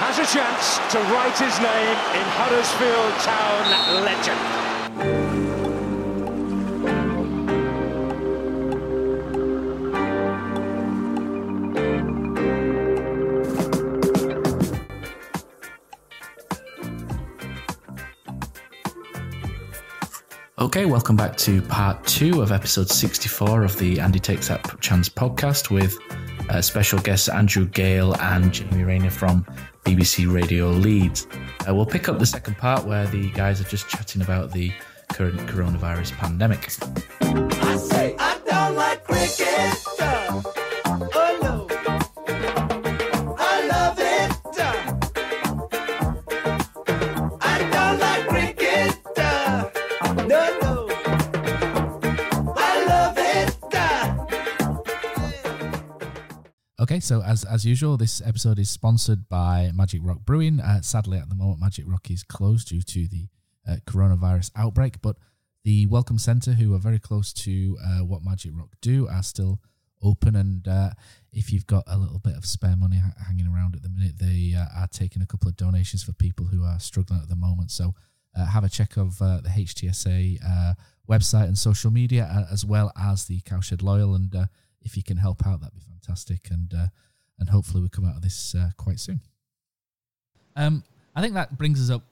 has a chance to write his name in Huddersfield Town legend. Okay, welcome back to part two of episode 64 of the Andy Takes That Chance podcast with uh, special guests Andrew Gale and Jamie Rayner from BBC Radio Leeds. Uh, we'll pick up the second part where the guys are just chatting about the current coronavirus pandemic. I say I don't like cricket. So as as usual, this episode is sponsored by Magic Rock Brewing. Uh, sadly, at the moment, Magic Rock is closed due to the uh, coronavirus outbreak, but the Welcome Centre, who are very close to uh, what Magic Rock do, are still open. And uh, if you've got a little bit of spare money hanging around at the minute, they uh, are taking a couple of donations for people who are struggling at the moment. So uh, have a check of the HTSA website and social media, as well as the Cowshed Loyal. And if you can help out, that'd be fantastic and uh, and hopefully we come out of this uh, quite soon. Um, I think that brings us up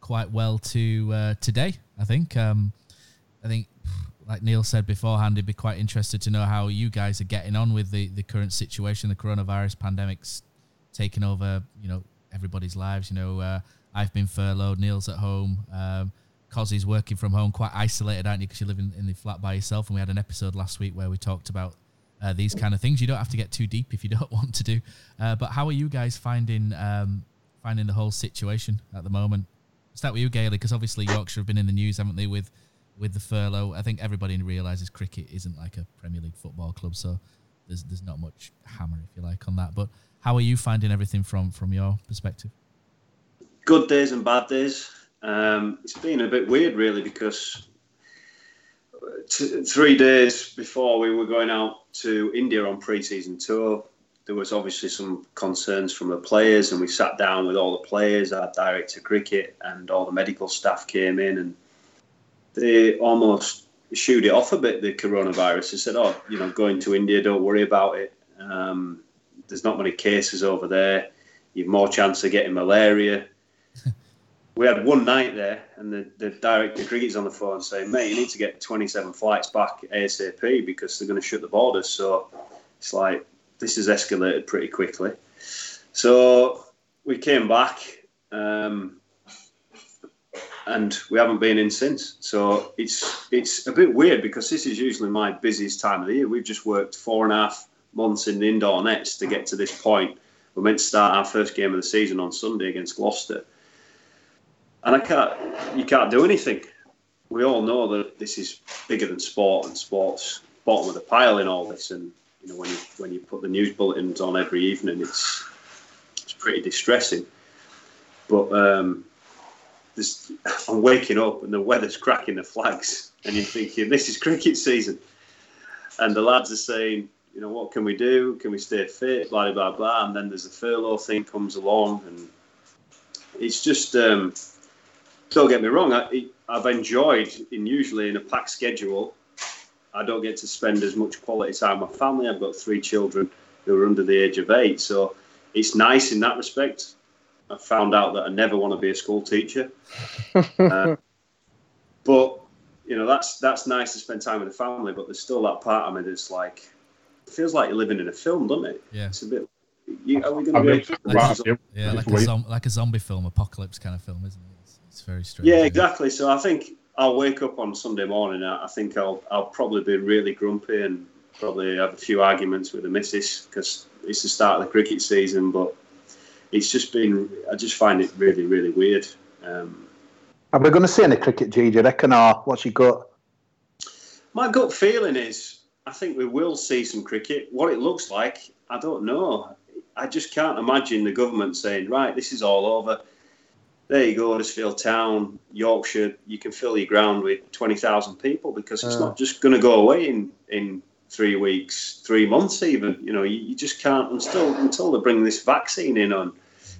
quite well to uh, today. I think. Um, I think, like Neil said beforehand, he'd be quite interested to know how you guys are getting on with the, the current situation. The coronavirus pandemic's taken over, you know, everybody's lives. You know, uh, I've been furloughed. Neil's at home. Um, Cozzy's working from home, quite isolated, aren't you? Because you live in, in the flat by yourself. And we had an episode last week where we talked about uh, these kind of things. You don't have to get too deep if you don't want to do. Uh, but how are you guys finding um, finding the whole situation at the moment? Start with you, Gailey, because obviously Yorkshire have been in the news, haven't they, with with the furlough? I think everybody realises cricket isn't like a Premier League football club, so there's there's not much hammer, if you like, on that. But how are you finding everything from from your perspective? Good days and bad days. Um, it's been a bit weird, really, because t- three days before we were going out to India on pre-season tour, there was obviously some concerns from the players, and we sat down with all the players, our director cricket, and all the medical staff came in, and they almost shooed it off a bit. The coronavirus. They said, "Oh, you know, going to India, don't worry about it. Um, there's not many cases over there. You've more chance of getting malaria." We had one night there, and the, the director of on the phone saying, "Mate, you need to get 27 flights back ASAP because they're going to shut the borders." So it's like this has escalated pretty quickly. So we came back, um, and we haven't been in since. So it's it's a bit weird because this is usually my busiest time of the year. We've just worked four and a half months in the indoor nets to get to this point. We're meant to start our first game of the season on Sunday against Gloucester and I can't. You can't do anything. We all know that this is bigger than sport, and sports bottom of the pile in all this. And you know, when you when you put the news bulletins on every evening, it's it's pretty distressing. But um, this, I'm waking up and the weather's cracking the flags, and you're thinking this is cricket season, and the lads are saying, you know, what can we do? Can we stay fit? Blah blah blah. And then there's the furlough thing comes along, and it's just. Um, don't get me wrong. I, I've enjoyed in usually in a packed schedule. I don't get to spend as much quality time with my family. I've got three children who are under the age of eight, so it's nice in that respect. I found out that I never want to be a school teacher, uh, but you know that's that's nice to spend time with the family. But there's still that part of me that's like, it feels like you're living in a film, doesn't it? Yeah. It's a bit. You, are we going to mean, wake up? right, this yeah, Yeah, like a, weird. zom- like a zombie film, apocalypse kind of film, isn't it? It's, it's very strange. Yeah, exactly. So I think I'll wake up on Sunday morning. I I think I'll I'll probably be really grumpy and probably have a few arguments with the missus because it's the start of the cricket season. But it's just been I just find it really really weird. Um, Are we going to see any cricket, G? Do you reckon, or what's your gut? my gut feeling is I think we will see some cricket. What it looks like, I don't know. I just can't imagine the government saying, right, this is all over. There you go, Huddersfield Town, Yorkshire. You can fill your ground with twenty thousand people because it's Uh. not just going to go away in in three weeks, three months, even. You know, you, you just can't until until they bring this vaccine in on,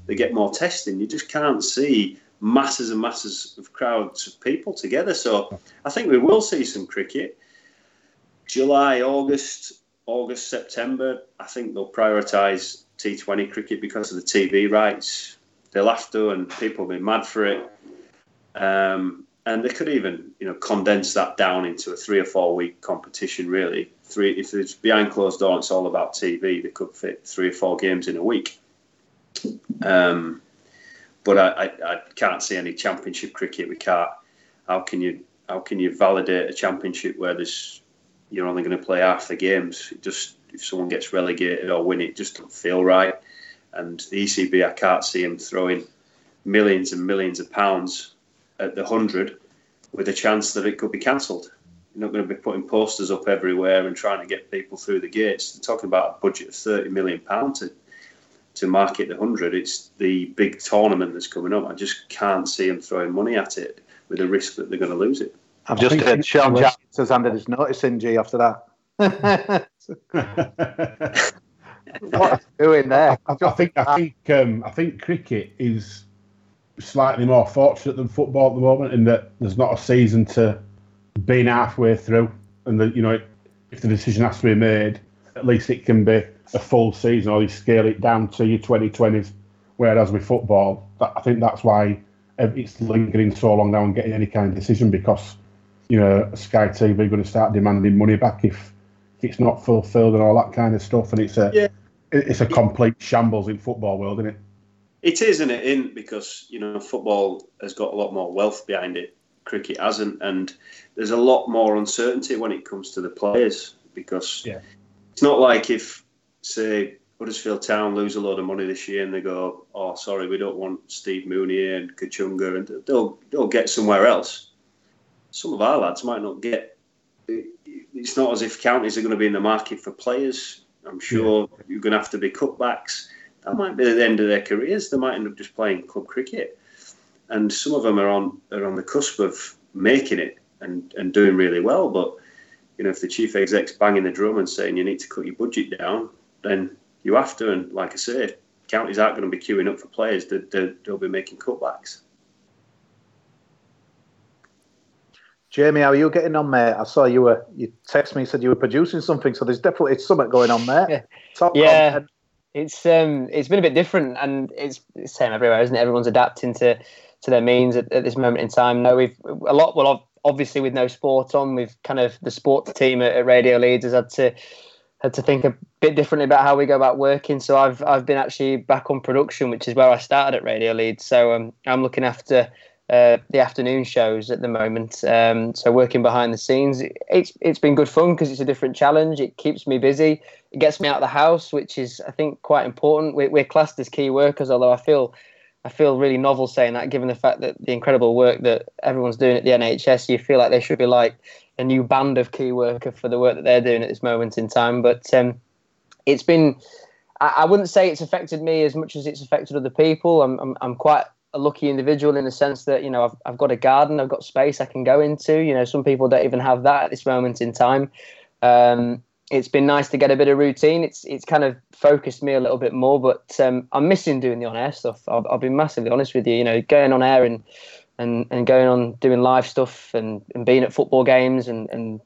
they get more testing. You just can't see masses and masses of crowds of people together. So I think we will see some cricket. July, August, August, September. I think they'll prioritise T20 cricket because of the TV rights. They'll have to, and people will be mad for it. Um, and they could even, you know, condense that down into a three or four week competition. Really, three if it's behind closed doors, it's all about TV. They could fit three or four games in a week. Um, but I, I, I can't see any championship cricket. We can't. How can you how can you validate a championship where there's you're only going to play half the games? Just if someone gets relegated or win it just don't feel right. And the ECB, I can't see them throwing millions and millions of pounds at the hundred with a chance that it could be cancelled. You're not going to be putting posters up everywhere and trying to get people through the gates. They're talking about a budget of thirty million pounds to to market the hundred. It's the big tournament that's coming up. I just can't see them throwing money at it with the risk that they're going to lose it. I've just heard it's Sean less- Jackson has handed his notice in, G, after that. What's doing there? I, I think I think um, I think cricket is slightly more fortunate than football at the moment in that there's not a season to be halfway through, and that you know if the decision has to be made, at least it can be a full season, or you scale it down to your 2020s. Whereas with football, that, I think that's why it's lingering so long now and getting any kind of decision because you know Sky TV are going to start demanding money back if it's not fulfilled and all that kind of stuff, and it's a Yeah. it's a complete shambles in football world, isn't it? It is, isn't it? In because you know football has got a lot more wealth behind it. Cricket hasn't, and there's a lot more uncertainty when it comes to the players because Yeah. it's not like if say Huddersfield Town lose a lot of money this year and they go, "Oh, sorry, we don't want Steve Mounié and Kachunga," and they'll they'll get somewhere else. Some of our lads might not get. It's not as if counties are going to be in the market for players. I'm sure you're going to have to be cutbacks. That might be the end of their careers. They might end up just playing club cricket, and some of them are on are on the cusp of making it and, and doing really well. But you know, if the chief exec's banging the drum and saying you need to cut your budget down, then you have to. And like I say, counties aren't going to be queuing up for players. They, they, they'll be making cutbacks. Jamie, how are you getting on, mate? I saw you were you text me said you were producing something, so there's definitely something going on there. Yeah. Top Yeah. content. It's um it's been a bit different and it's the same everywhere, isn't it? Everyone's adapting to to their means at, at this moment in time. No, we've a lot. Well, obviously with no sport on, we've kind of the sports team at, at Radio Leeds has had to had to think a bit differently about how we go about working. So I've I've been actually back on production, which is where I started at Radio Leeds. So um, I'm looking after. Uh, the afternoon shows at the moment, um, so working behind the scenes, it's it's been good fun because it's a different challenge. It keeps me busy. It gets me out of the house, which is I think quite important. We're, we're classed as key workers, although I feel I feel really novel saying that, given the fact that the incredible work that everyone's doing at the NHS, you feel like they should be like a new band of key worker for the work that they're doing at this moment in time. But um, it's been, I, I wouldn't say it's affected me as much as it's affected other people. I'm, I'm, I'm quite a lucky individual in the sense that you know I've I've got a garden, I've got space I can go into. You know, some people don't even have that at this moment in time. Um, it's been nice to get a bit of routine. It's it's kind of focused me a little bit more, but um, I'm missing doing the on air stuff. I'll, I'll be massively honest with you. You know, going on air and and and going on doing live stuff and, and being at football games and and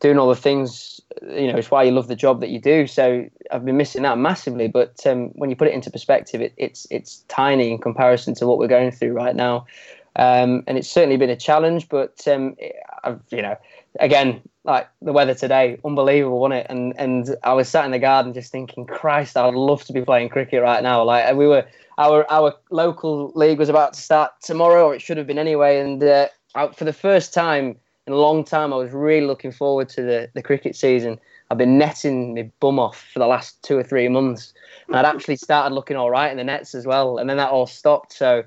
doing all the things. You know, it's why you love the job that you do. So I've been missing that massively. But um, when you put it into perspective, it, it's it's tiny in comparison to what we're going through right now. Um, and it's certainly been a challenge, but um, I've, you know, again, like the weather today, unbelievable, wasn't it? And and I was sat in the garden just thinking, Christ, I would love to be playing cricket right now. Like we were, our our local league was about to start tomorrow, or it should have been anyway. And uh, I, for the first time in a long time, I was really looking forward to the the cricket season. I've been netting my bum off for the last two or three months, and I'd actually started looking all right in the nets as well. And then that all stopped. So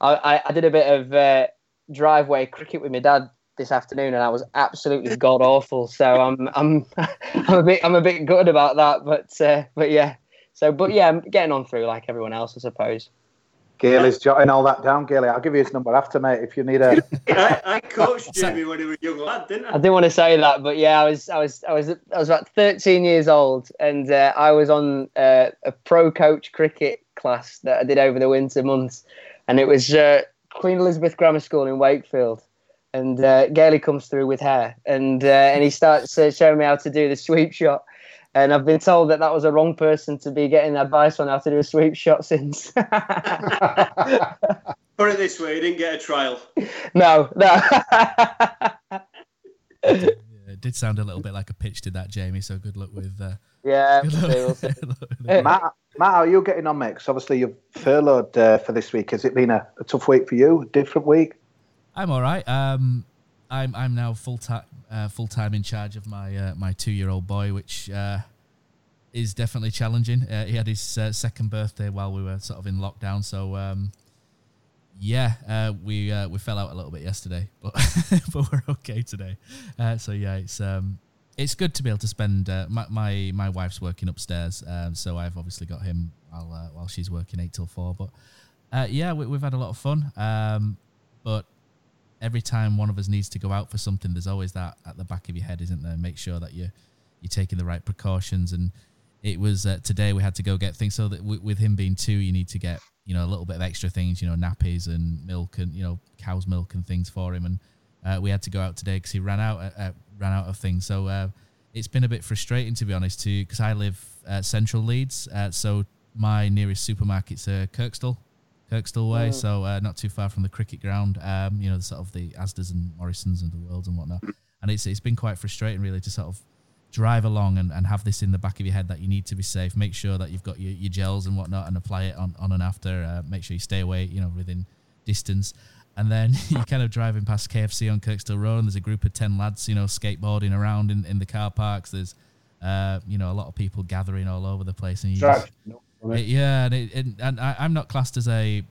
I, I did a bit of uh, driveway cricket with my dad this afternoon, and I was absolutely god awful. So I'm I'm I'm a bit I'm a bit good about that, but uh, but yeah. So but yeah, I'm getting on through like everyone else, I suppose. Gale is jotting all that down. Gailey, I'll give you his number after, mate, if you need a. I, I coached Jimmy when he was a young lad, didn't I? I didn't want to say that, but yeah, I was, I was, I was, I was about 13 years old, and uh, I was on uh, a pro coach cricket class that I did over the winter months, and it was uh, Queen Elizabeth Grammar School in Wakefield. And uh, Gailey comes through with hair, and uh, and he starts uh, showing me how to do the sweep shot. And I've been told that that was a wrong person to be getting advice on how to do a sweep shot since. Put it this way, he didn't get a trial. No, no. it did sound a little bit like a pitch to that, Jamie. So good luck with. Uh, yeah, good we'll see, we'll see. Matt, Matt, how are you getting on, mate? 'Cause obviously you've furloughed uh, for this week. Has it been a, a tough week for you? A different week? I'm all right. Um, I'm I'm now full time uh, full time in charge of my uh, my two year old boy, which uh, is definitely challenging. Uh, he had his uh, second birthday while we were sort of in lockdown, so um, yeah, we we fell out a little bit yesterday, but but we're okay today. So yeah, it's um, it's good to be able to spend. My, my my wife's working upstairs, um, so I've obviously got him while while she's working eight till four. But yeah, we, we've had a lot of fun. Um, but every time one of us needs to go out for something, there's always that at the back of your head, isn't there? Make sure that you you're taking the right precautions. And it was uh, today we had to go get things. So that w- with him being two, you need to get you know a little bit of extra things, you know, nappies and milk and you know cow's milk and things for him. And uh, we had to go out today because he ran out uh, uh, ran out of things. So uh, it's been a bit frustrating to be honest, too, because I live uh, central Leeds, so my nearest supermarket's uh, Kirkstall. Kirkstall Way, Mm. so uh, not too far from the cricket ground. Um, you know, the sort of the Asdas and Morrisons and the Worlds and whatnot. And it's it's been quite frustrating, really, to sort of drive along and, and have this in the back of your head that you need to be safe. Make sure that you've got your, your gels and whatnot and apply it on, on and after. Uh, make sure you stay away, you know, within distance. And then you're kind of driving past KFC on Kirkstall Road and there's a group of 10 lads, you know, skateboarding around in, in the car parks. There's, uh, you know, a lot of people gathering all over the place. And you just, it- yeah, and, it, and, and I, I'm not classed as a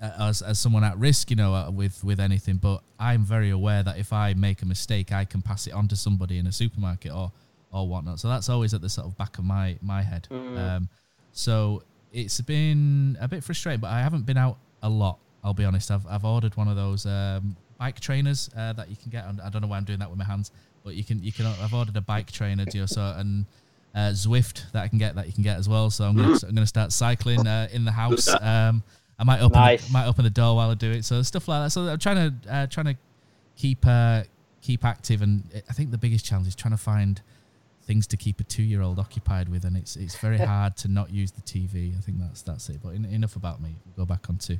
as, as someone at risk, you know, uh, with with anything. But I'm very aware that if I make a mistake, I can pass it on to somebody in a supermarket or or whatnot. So that's always at the sort of back of my my head. Mm. Um, so it's been a bit frustrating, but I haven't been out a lot. I'll be honest. I've I've ordered one of those um, bike trainers uh, that you can get. On, I don't know why I'm doing that with my hands, but you can you can. I've ordered a bike trainer, you know, so and uh, Zwift that I can get that you can get as well. So I'm gonna I'm gonna start cycling uh, in the house. Um, I might open Nice. the, might open the door while I do it. So stuff like that. So I'm trying to uh, trying to keep uh, keep active, and I think the biggest challenge is trying to find things to keep a two year old occupied with, and it's it's very hard to not use the TV. I think that's that's it. But en- enough about me. We'll go back onto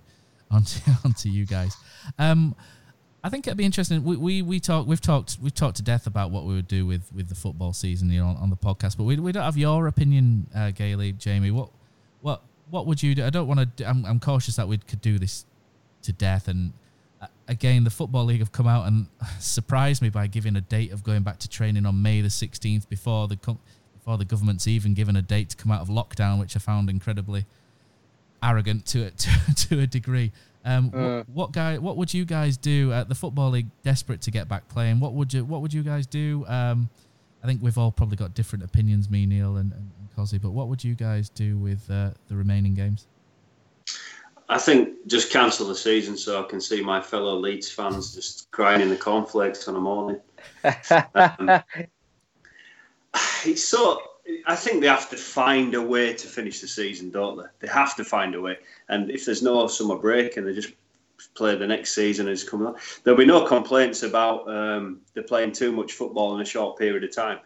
onto onto you guys. Um, I think it'd be interesting. We, we we talk we've talked we've talked to death about what we would do with, with the football season, you know, on, on the podcast. But we, we don't have your opinion, uh, Gailey, Jamie. What what what would you do? I don't want to. I'm, I'm cautious that we could do this to death. And uh, again, the football league have come out and surprised me by giving a date of going back to training on May the 16th before the before the government's even given a date to come out of lockdown, which I found incredibly arrogant to a, to, to a degree. Um, Mm. what, what guy? What would you guys do at the football league? Desperate to get back playing. What would you What would you guys do? Um, I think we've all probably got different opinions, me, Neil, and, and, and Cosy. But what would you guys do with uh, the remaining games? I think just cancel the season so I can see my fellow Leeds fans just crying in the cornflakes on a morning. um, it's so. I think they have to find a way to finish the season, don't they? They have to find a way. And if there's no summer break and they just play the next season as coming up, there'll be no complaints about um, they're playing too much football in a short period of time.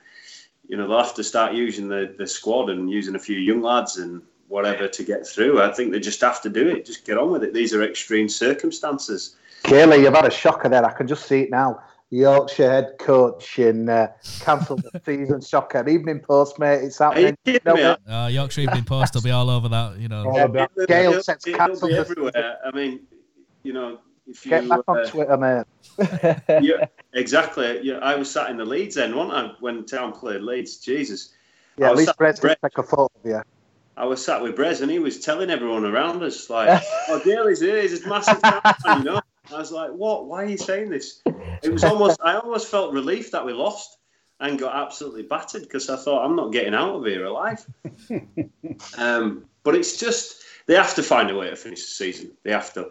You know, they'll have to start using the, the squad and using a few young lads and whatever to get through. I think they just have to do it. Just get on with it. These are extreme circumstances. Gailey, you've had a shocker there. I can just see it now. Yorkshire head coach in uh, cancelled the season shocker. Evening Post, mate. It's happening. No, uh, Yorkshire Evening Post will be all over that. You know, yeah, Gale says cancelled everywhere. I mean, you know, if you get back on uh, Twitter, mate. yeah, exactly. Yeah, I was sat in the Leeds end, wasn't I, when Town played Leeds? Jesus. Yeah, at least Brett take a photo of you. I was sat with Brez and he was telling everyone around us, like, oh, Daly's here, he's a massive fan, you know. I was like, what? Why are you saying this? It was almost, I almost felt relief that we lost and got absolutely battered because I thought, I'm not getting out of here alive. um, but it's just, they have to find a way to finish the season. They have to.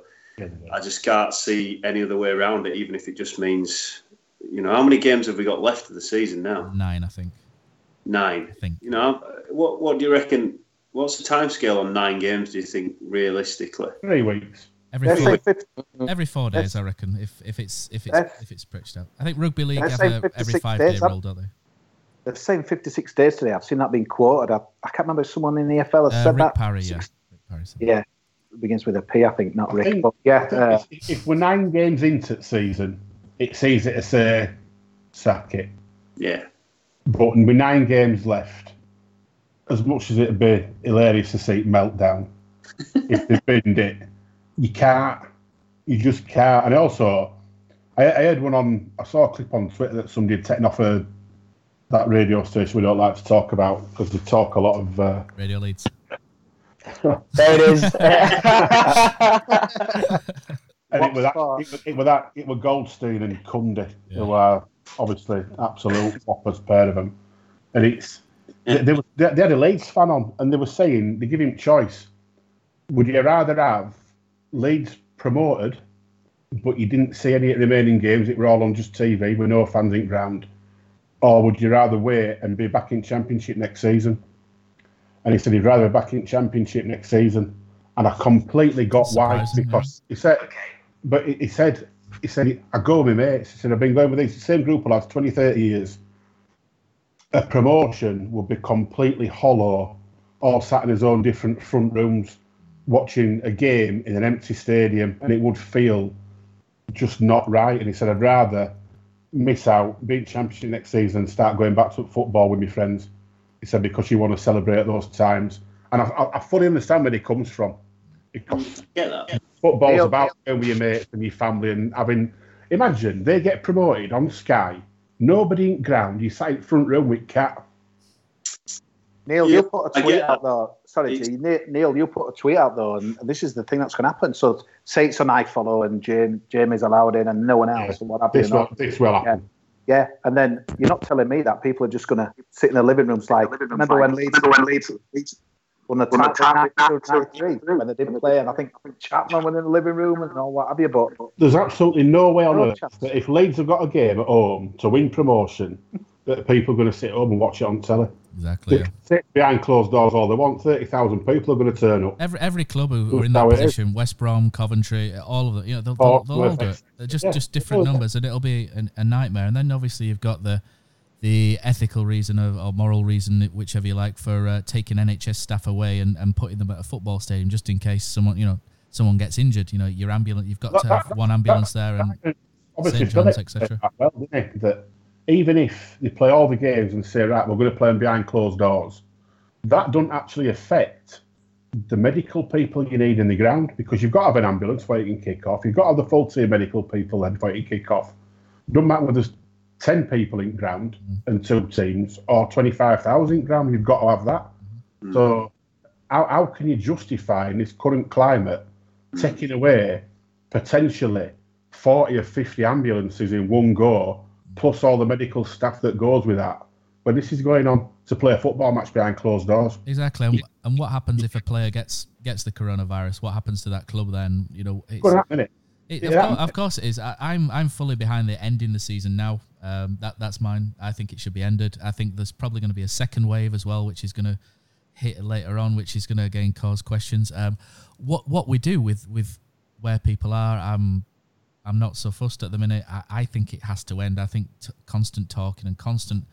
I just can't see any other way around it, even if it just means, you know, how many games have we got left of the season now? Nine, I think. Nine. I think. You know, what, what do you reckon? What's the time scale on nine games? Do you think realistically? Three weeks. Every four, every four days, I reckon. If if it's if it's if it's pitched out, I think rugby league have a, every five days, day rule, don't they? They're saying 56 days today. I've seen that being quoted. I, I can't remember if someone in the EFL has uh, said Rick that. Parry, yeah. Rick Parry yeah, it begins with a P, I think, not I Rick. think- but yeah, uh, if, if we're nine games into the season, it's easy to say sack it. Yeah. But with nine games left, as much as it'd be hilarious to see it melt down, if they binned it, you can't. You just can't. And also, I, I heard one on. I saw a clip on Twitter that somebody had taken off a that radio station we don't like to talk about because they talk a lot of. Uh, Radio Leeds. There it is. and it was, that, it, was, it was that it was Goldstein and Cundy who are obviously absolute whoppers pair of them, and it's they, they, were- they, they had a Leeds fan on and they were saying they give him choice. Would you rather have Leeds promoted, but you didn't see any of the remaining games? It were all on just TV with no fans in ground, or would you rather wait and be back in Championship next season? And he said he'd rather be back in Championship next season. And I completely got why because he said, but he said, he said, I go with my mates. He said, I've been going with these the same group of lads 20, 30 years. A promotion would be completely hollow, all sat in his own different front rooms, watching a game in an empty stadium, and it would feel just not right. And he said, I'd rather miss out, be in championship next season, and start going back to football with my friends. He said, because you want to celebrate those times. And I, I, I fully understand where he comes from. Because Get that? football's Neil- about going with your mates and your family and having. Imagine they get promoted on Sky, nobody in ground, you sat in front row with Cat. Neil, Yeah, you put a tweet out though. Sorry, G, Neil, you put a tweet out though, and this is the thing that's going to happen. So say it's an I follow and Jamie, Jamie's allowed in and no one else, and what have you. This will, this will happen. Yeah, and then you're not telling me that people are just going to sit in the living rooms like. Remember when Leeds, remember when Leeds, Leeds won the title in 93 when they didn't play, and I think, I think Chapman went in the living room and all what have you. But There's absolutely no way on No earth chance. that if Leeds have got a game at home to win promotion, that people are going to sit home and watch it on telly. Exactly. Yeah. sit behind closed doors all they want. Thirty thousand people are going to turn up. Every every club who are in that is. position, West Brom, Coventry, all of them, you know, they'll, they'll, they'll all do it. They're just Yeah. just different numbers, and it'll be an, a nightmare. And then obviously you've got the the ethical reason of, or moral reason, whichever you like, for uh, taking NHS staff away and, and putting them at a football stadium just in case someone you know someone gets injured. You know, your ambulance, you've got That- to have that- one ambulance there, and Obviously, St. John's, etc. well, didn't he? That even if they play all the games and say, right, we're going to play them behind closed doors, that doesn't actually affect the medical people you need in the ground because you've got to have an ambulance where you can kick off. You've got to have the full team medical people then where you can kick off. Doesn't matter whether there's 10 people in ground mm-hmm. and two teams or 25,000 in ground, you've got to have that. Mm-hmm. So, how, how can you justify in this current climate taking mm. away potentially 40 or 50 ambulances in one go, plus all the medical staff that goes with that, when this is going on to play a football match behind closed doors. Exactly. And, and what happens if a player gets gets the coronavirus? What happens to that club then? You know, it's, Good happen, it? It, of, Yeah. course, of course it is. I, I'm I'm fully behind the ending the season now. Um, that that's mine. I think it should be ended. I think there's probably going to be a second wave as well, which is going to hit later on, which is going to again cause questions. Um, what what we do with with where people are, I'm I'm not so fussed at the minute. I, I think it has to end. I think t- constant talking and constant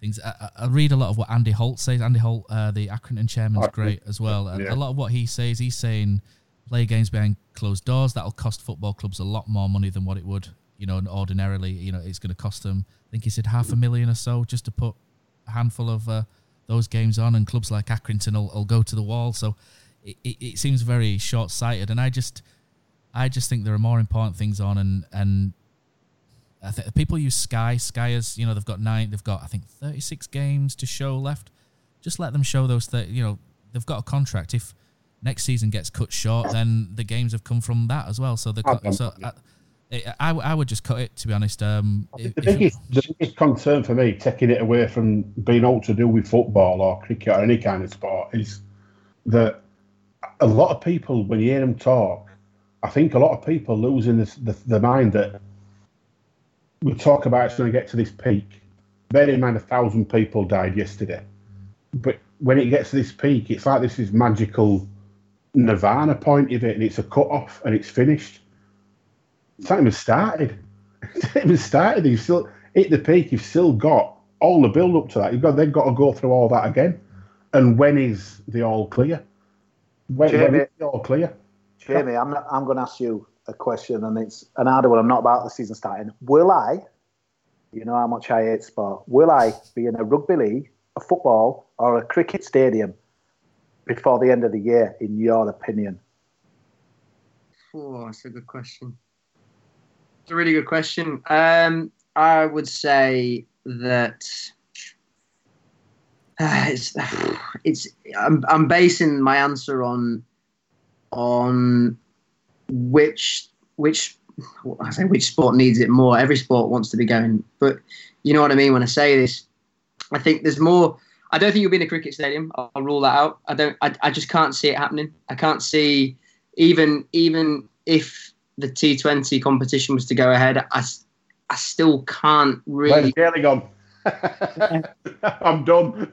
things. I, I- read a lot of what Andy Holt says. Andy Holt, uh, the Accrington chairman, is Oh, great as well. And yeah. A lot of what he says, he's saying play games behind closed doors. That'll cost football clubs a lot more money than what it would, you know, ordinarily. You know, it's going to cost them. I think he said half a million or so just to put a handful of uh, those games on, and clubs like Accrington will, will go to the wall. So it, it, it seems very short sighted, and I just. I just think there are more important things on, and and I think people use Sky. Sky is you know they've got nine, they've got I think thirty six games to show left. Just let them show those. Th- you know they've got a contract. If next season gets cut short, then the games have come from that as well. So the co- so I, I, I would just cut it to be honest. Um, if- The if you- biggest, the biggest concern for me, taking it away from being able to do with football or cricket or any kind of sport, is that a lot of people, when you hear them talk, I think a lot of people losing this, the, the mind that we talk about it's going to get to this peak. Bear in mind, a thousand people died yesterday. But when it gets to this peak, it's like this is magical nirvana point of it, and it's a cut off and it's finished. It's not even started. It's not even started. You've still hit the peak. You've still got all the build up to that. You've got they've got to go through all that again. And when is the all clear? When, when is the all clear? Jamie, I'm not, I'm going to ask you a question, and it's an harder one. I'm not about the season starting. Will I? You know how much I hate sport. Will I be in a rugby league, a football, or a cricket stadium before the end of the year? In your opinion? Oh, that's a good question. It's a really good question. Um, I would say that uh, it's it's I'm I'm basing my answer on on which which I say which sport needs it more. Every sport wants to be going, but you know what I mean when I say this. I think there's more. I don't think you'll be in a cricket stadium. I'll, I'll rule that out. I don't. I, I just can't see it happening. I can't see even even if the T20 competition was to go ahead. I I still can't really. Where's Gailey gone? I'm done.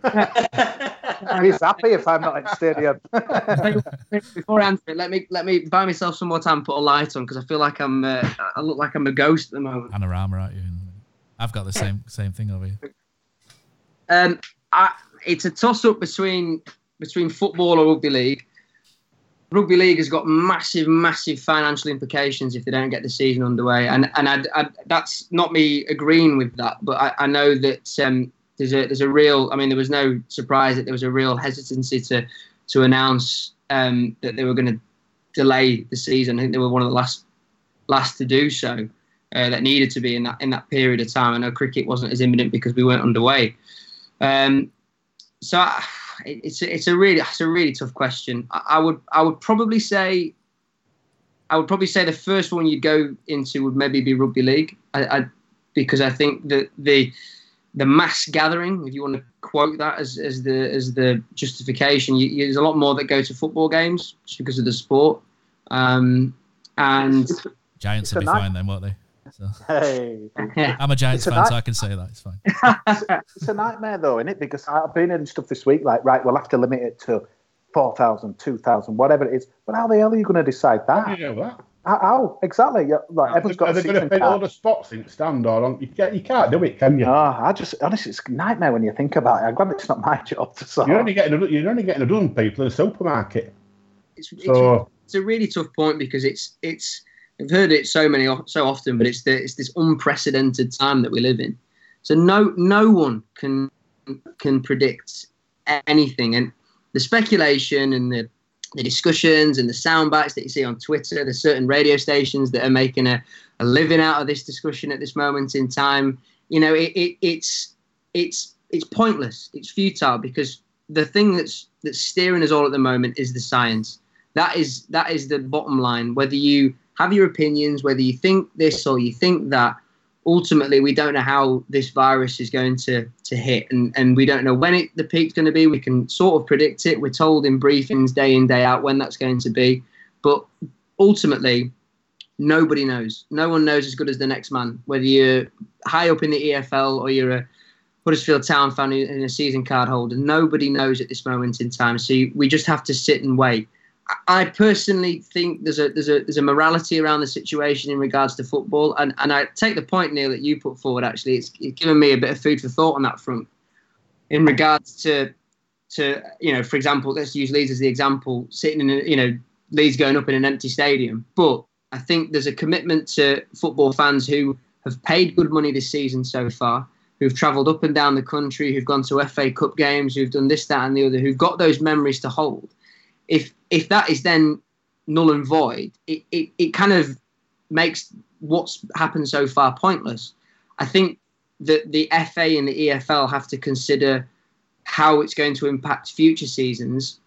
He's happy if I'm not in the stadium. Before I answer it, let me let me buy myself some more time, and put a light on because I feel like I'm uh, I look like I'm a ghost at the moment. panorama, aren't you? I've got the same same thing over here. Um, I, it's a toss up between between football or rugby league. Rugby league has got massive, massive financial implications if they don't get the season underway, and and I, I, that's not me agreeing with that, but I, I know that um, there's a there's a real. I mean, there was no surprise that there was a real hesitancy to to announce um, that they were going to delay the season. I think they were one of the last last to do so. Uh, that needed to be in that in that period of time. I know cricket wasn't as imminent because we weren't underway. Um, so I, it's a, it's a really it's a really tough question. I, I would I would probably say I would probably say the first one you'd go into would maybe be rugby league. I, I because I think that the the mass gathering, if you want to quote that as, as the as the justification, you, you- there's a lot more that go to football games just because of the sport. Um, and Giants It's will be fine then, won't they? So, Hey, I'm a Giants a fan, nice- so I can say that. It's fine. it's a nightmare though, isn't it? Because I've been in stuff this week, like, right, we'll have to limit it to 4,000, 2,000, whatever it is. But how the hell are you going to decide How do that? you know that? How, how? exactly? Yeah, like, everyone's got Are a they going to fit all the spots in stand or on? You can't, you can't do it, can you? No, I just honestly, it's a nightmare when you think about it. I'm glad it's not my job to solve. You're only getting a, you're only getting a dozen people in a supermarket. it's, it's, So it's a really tough point because it's it's I've heard it so many so often, but it's the, it's this unprecedented time that we live in. So no no one can can predict anything, and the speculation and the the discussions and the sound bites that you see on Twitter. There's certain radio stations that are making a, a living out of this discussion at this moment in time. You know, it, it, it's it's it's pointless. It's futile because the thing that's that's steering us all at the moment is the science. That is that is the bottom line. Whether you have your opinions, whether you think this or you think that, ultimately we don't know how this virus is going to to hit and and we don't know when it, the peak's going to be. We can sort of predict it. We're told in briefings day in day out when that's going to be. But ultimately nobody knows. No one knows as good as the next man. Whether you're high up in the EFL or you're a Huddersfield Town fan and a season card holder nobody knows at this moment in time. So we just have to sit and wait I personally think there's a there's a there's a morality around the situation in regards to football, and, and I take the point Neil that you put forward. Actually, it's, it's given me a bit of food for thought on that front. In regards to to you know, for example, let's use Leeds as the example, sitting in a, you know Leeds going up in an empty stadium, but I think there's a commitment to football fans who have paid good money this season so far, who've travelled up and down the country, who've gone to FA Cup games, who've done this, that, and the other, who've got those memories to hold if if that is then null and void, it, it, it kind of makes what's happened so far pointless. I think that the FA and the EFL have to consider how it's going to impact future seasons.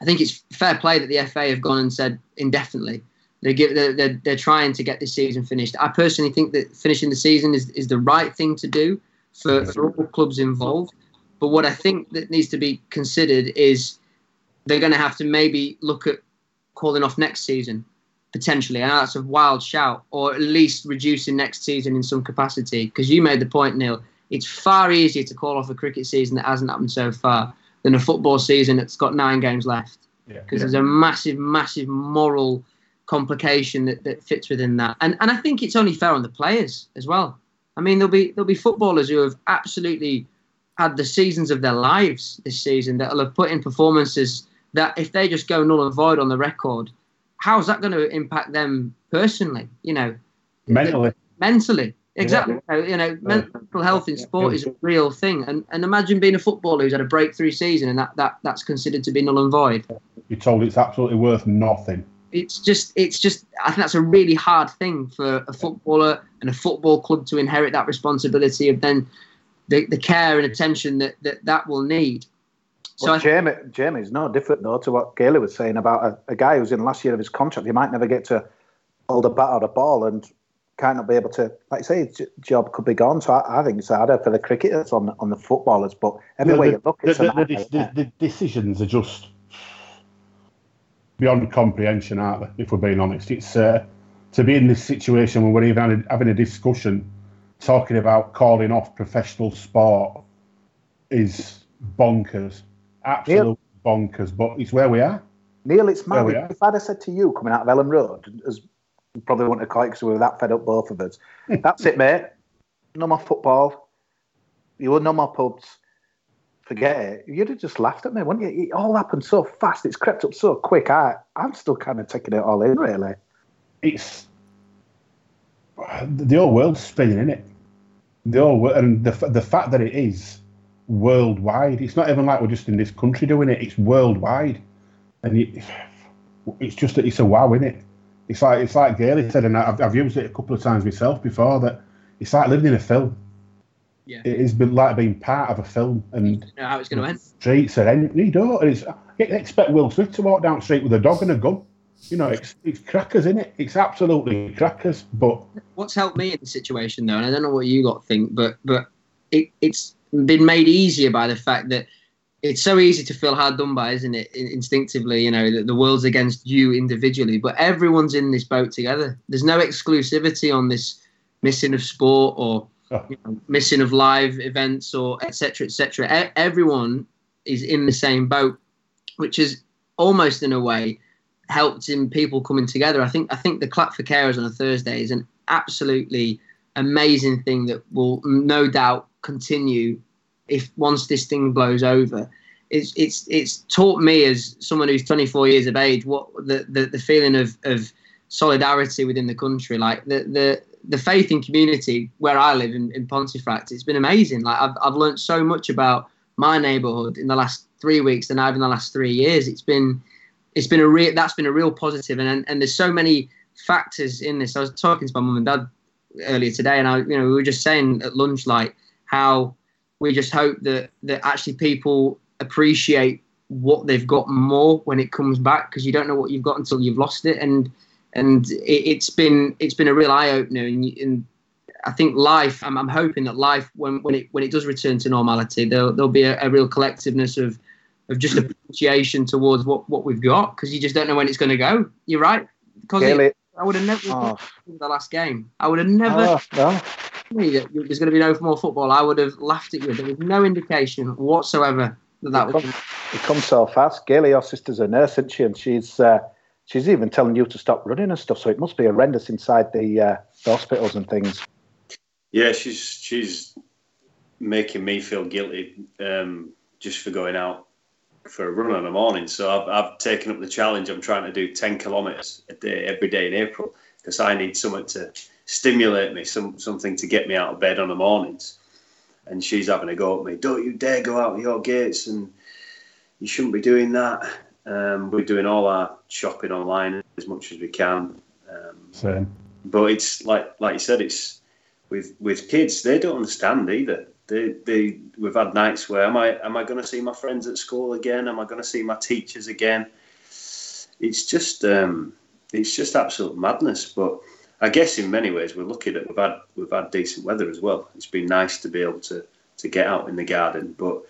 I think it's fair play that the FA have gone and said indefinitely. They give, they're, they're, they're trying to get this season finished. I personally think that finishing the season is, is the right thing to do for, for all clubs involved. But what I think that needs to be considered is they're going to have to maybe look at calling off next season potentially. And that's a wild shout, or at least reducing next season in some capacity. Because you made the point, Neil. It's far easier to call off a cricket season that hasn't happened so far than a football season that's got nine games left. Because yeah. there's a massive, massive moral complication that, that fits within that. And and I think it's only fair on the players as well. I mean, there'll be there'll be footballers who have absolutely had the seasons of their lives this season that'll have put in performances that if they just go null and void on the record, how's that going to impact them personally? You know, mentally. Mentally, exactly. Yeah. You know, mental health in sport is a real thing, and and imagine being a footballer who's had a breakthrough season and that that that's considered to be null and void. You're told it's absolutely worth nothing. It's just, it's just. I think that's a really hard thing for a footballer and a football club to inherit that responsibility of then the, the care and attention that, that that will need. So well, Jamie, Jamie's no different though to what Gailey was saying about a, a, guy who's in the last year of his contract. He might never get to hold a bat or a ball and kind of be able to, like you say, his job could be gone. So I, I think it's harder for the cricketers on on the footballers. But everywhere the, you look, the, the, the, the, decisions are just beyond comprehension, aren't they? If we're being honest, it's uh, to be in this situation where we're even having a discussion talking about calling off professional sport is bonkers absolute Neil, bonkers, but it's where we are. Neil, it's mad. If I'd have said to you coming out of Elland Road, as you probably wouldn't have quite because we were that fed up, both of us. That's it, mate. No more football. You were no more pubs. Forget it. You'd have just laughed at me, wouldn't you? It all happened so fast. It's crept up so quick. I, I'm still kind of taking it all in, really. It's the whole world's spinning, in it? The whole world, and the the fact that it is worldwide. It's not even like we're just in this country doing it. It's worldwide, and it, it's just that it's a wow, isn't it? It's like it's like Gailey said, and I've, I've used it a couple of times myself before. That it's like living in a film. Yeah. It been like being part of a film, and you know how it's going to end. Streets are empty, you don't. And it's, expect Will Smith to walk down the street with a dog and a gun. You know, it's it's crackers, isn't it? It's absolutely crackers. But what's helped me in the situation, though, and I don't know what you lot think, but but it, it's been made easier by the fact that it's so easy to feel hard done by, isn't it? Instinctively, you know, that the world's against you individually, but everyone's in this boat together. There's no exclusivity on this missing of sport or oh. you know, missing of live events or etc. etc. E- everyone is in the same boat, which is almost in a way helped in people coming together. I think I think the clap for carers on a Thursday is an absolutely amazing thing that will no doubt continue if once this thing blows over. It's it's it's taught me as someone who's 24 years of age what the the, the feeling of of solidarity within the country, like the the the faith in community where I live in, in Pontefract, it's been amazing. Like I've I've learned so much about my neighbourhood in the last three weeks than I've in the last three years. It's been it's been a real that's been a real positive and and there's so many factors in this. I was talking to my mum and dad earlier today and I you know we were just saying at lunch like how we just hope that that actually people appreciate what they've got more when it comes back because you don't know what you've got until you've lost it and and it, has been it's been a real eye opener and, and I think life. I'm, I'm hoping that life, when, when it when it does return to normality, there'll there'll be a, a real collectiveness of of just appreciation towards what what we've got because you just don't know when it's going to go. You're right. Because I would have never oh. the last game. I would have never. Oh, no. That there's going to be no more football. I would have laughed at you. There was no indication whatsoever that that it was. Comes, it comes so fast. Gailey, your sister's a nurse, isn't she? And she's uh, she's even telling you to stop running and stuff. So it must be horrendous inside the, uh, the hospitals and things. Yeah, she's she's making me feel guilty um, just for going out for a run in the morning. So I've, I've taken up the challenge. I'm trying to do 10 kilometres a day every day in April because I need something to stimulate me, some something to get me out of bed on the mornings. And she's having a go at me. Don't you dare go out of your gates, and you shouldn't be doing that. Um, we're doing all our shopping online as much as we can. Um, Same. But it's like like you said, it's with with kids. They don't understand either. They, they, we've had nights where am I am I going to see my friends at school again? Am I going to see my teachers again? It's just um, it's just absolute madness. But I guess in many ways we're lucky that we've had we've had decent weather as well. It's been nice to be able to to get out in the garden, but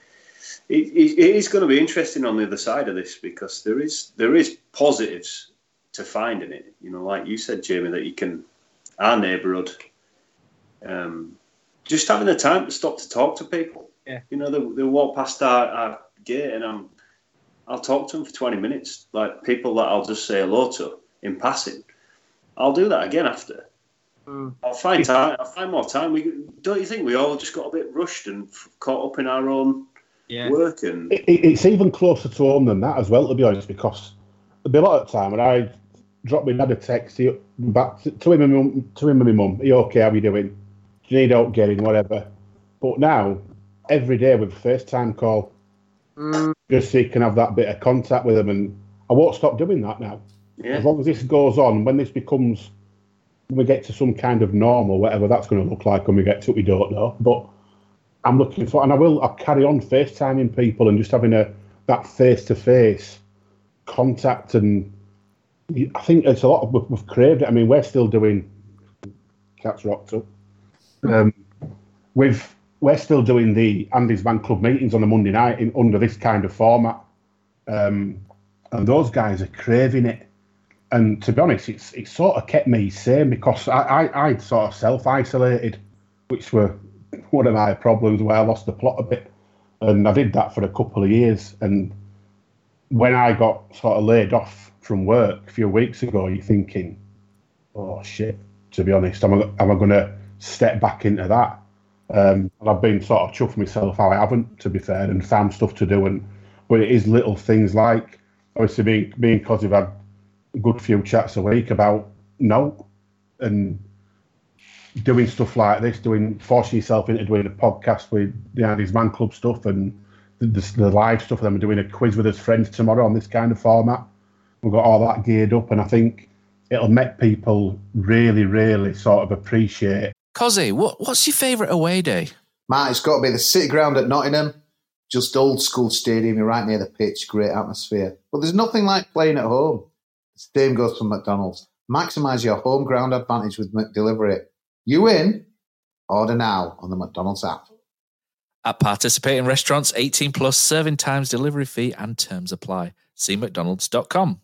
it, it, it is going to be interesting on the other side of this because there is there is positives to find in it. You know, like you said, Jamie, that you can our neighbourhood. Um, just having the time to stop to talk to people. Yeah. You know, they, they walk past our, our gate and I'm, I'll talk to them for 20 minutes. Like people that I'll just say hello to in passing. I'll do that again after. Mm. I'll find time. I'll find more time. We don't you think we all just got a bit rushed and caught up in our own yeah. work and it, it's even closer to home than that as well, to be honest, because there'll be a lot of time when I drop my dad a text back to him and mum, to him and my mum. Are you okay? How are you doing? Do you need help getting whatever? But now, every day with a FaceTime call, mm. just so you can have that bit of contact with them. And I won't stop doing that now. Yeah. As long as this goes on, when this becomes, when we get to some kind of normal, whatever that's going to look like when we get to it, we don't know. But I'm looking for, and I will, I'll carry on FaceTiming people and just having a that face to face contact. And I think it's a lot of, we've, we've craved it. I mean, we're still doing Cats Rocked Up. Um, with we're still doing the Andy's Man Club meetings on a Monday night in under this kind of format, um, and those guys are craving it. And to be honest, it's it sort of kept me sane because I, I I'd sort of self isolated, which were one of my problems where I lost the plot a bit, and I did that for a couple of years. And when I got sort of laid off from work a few weeks ago, you're thinking, oh shit. To be honest, am I am I to step back into that. Um, and I've been sort of chuffing myself how I haven't, to be fair, and found stuff to do. And but it is little things like obviously me and because we've had a good few chats a week about no and doing stuff like this, doing forcing yourself into doing a podcast with the Andy's Man Club stuff and the, the, the live stuff. And then we're doing a quiz with his friends tomorrow on this kind of format. We've got all that geared up, and I think it'll make people really, really sort of appreciate Cozzy, what, what's your favourite away day? Matt, it's got to be the City Ground at Nottingham. Just old school stadium, you're right near the pitch, great atmosphere. But there's nothing like playing at home. The same goes for McDonald's. Maximise your home ground advantage with McDelivery. You in? Order now on the McDonald's app. At participating restaurants, 18 plus serving times, delivery fee, and terms apply. See McDonald's.com.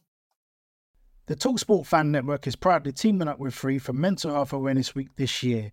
The Talksport Fan Network is proudly teaming up with Free for Mental Health Awareness Week this year.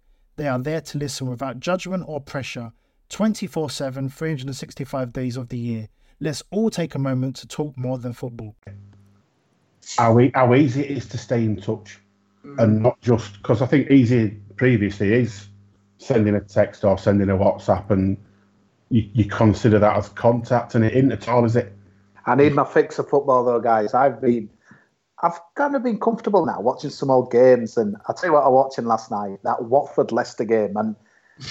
They are there to listen without judgment or pressure 24 7, 365 days of the year. Let's all take a moment to talk more than football. How, e- how easy it is to stay in touch and mm. not just because I think easy previously is sending a text or sending a WhatsApp and you, you consider that as contact and it isn't at all, is it? I need my fix of football though, guys. I've been I've kind of been comfortable now watching some old games, and I'll tell you what I was watching last night that Watford Leicester game, and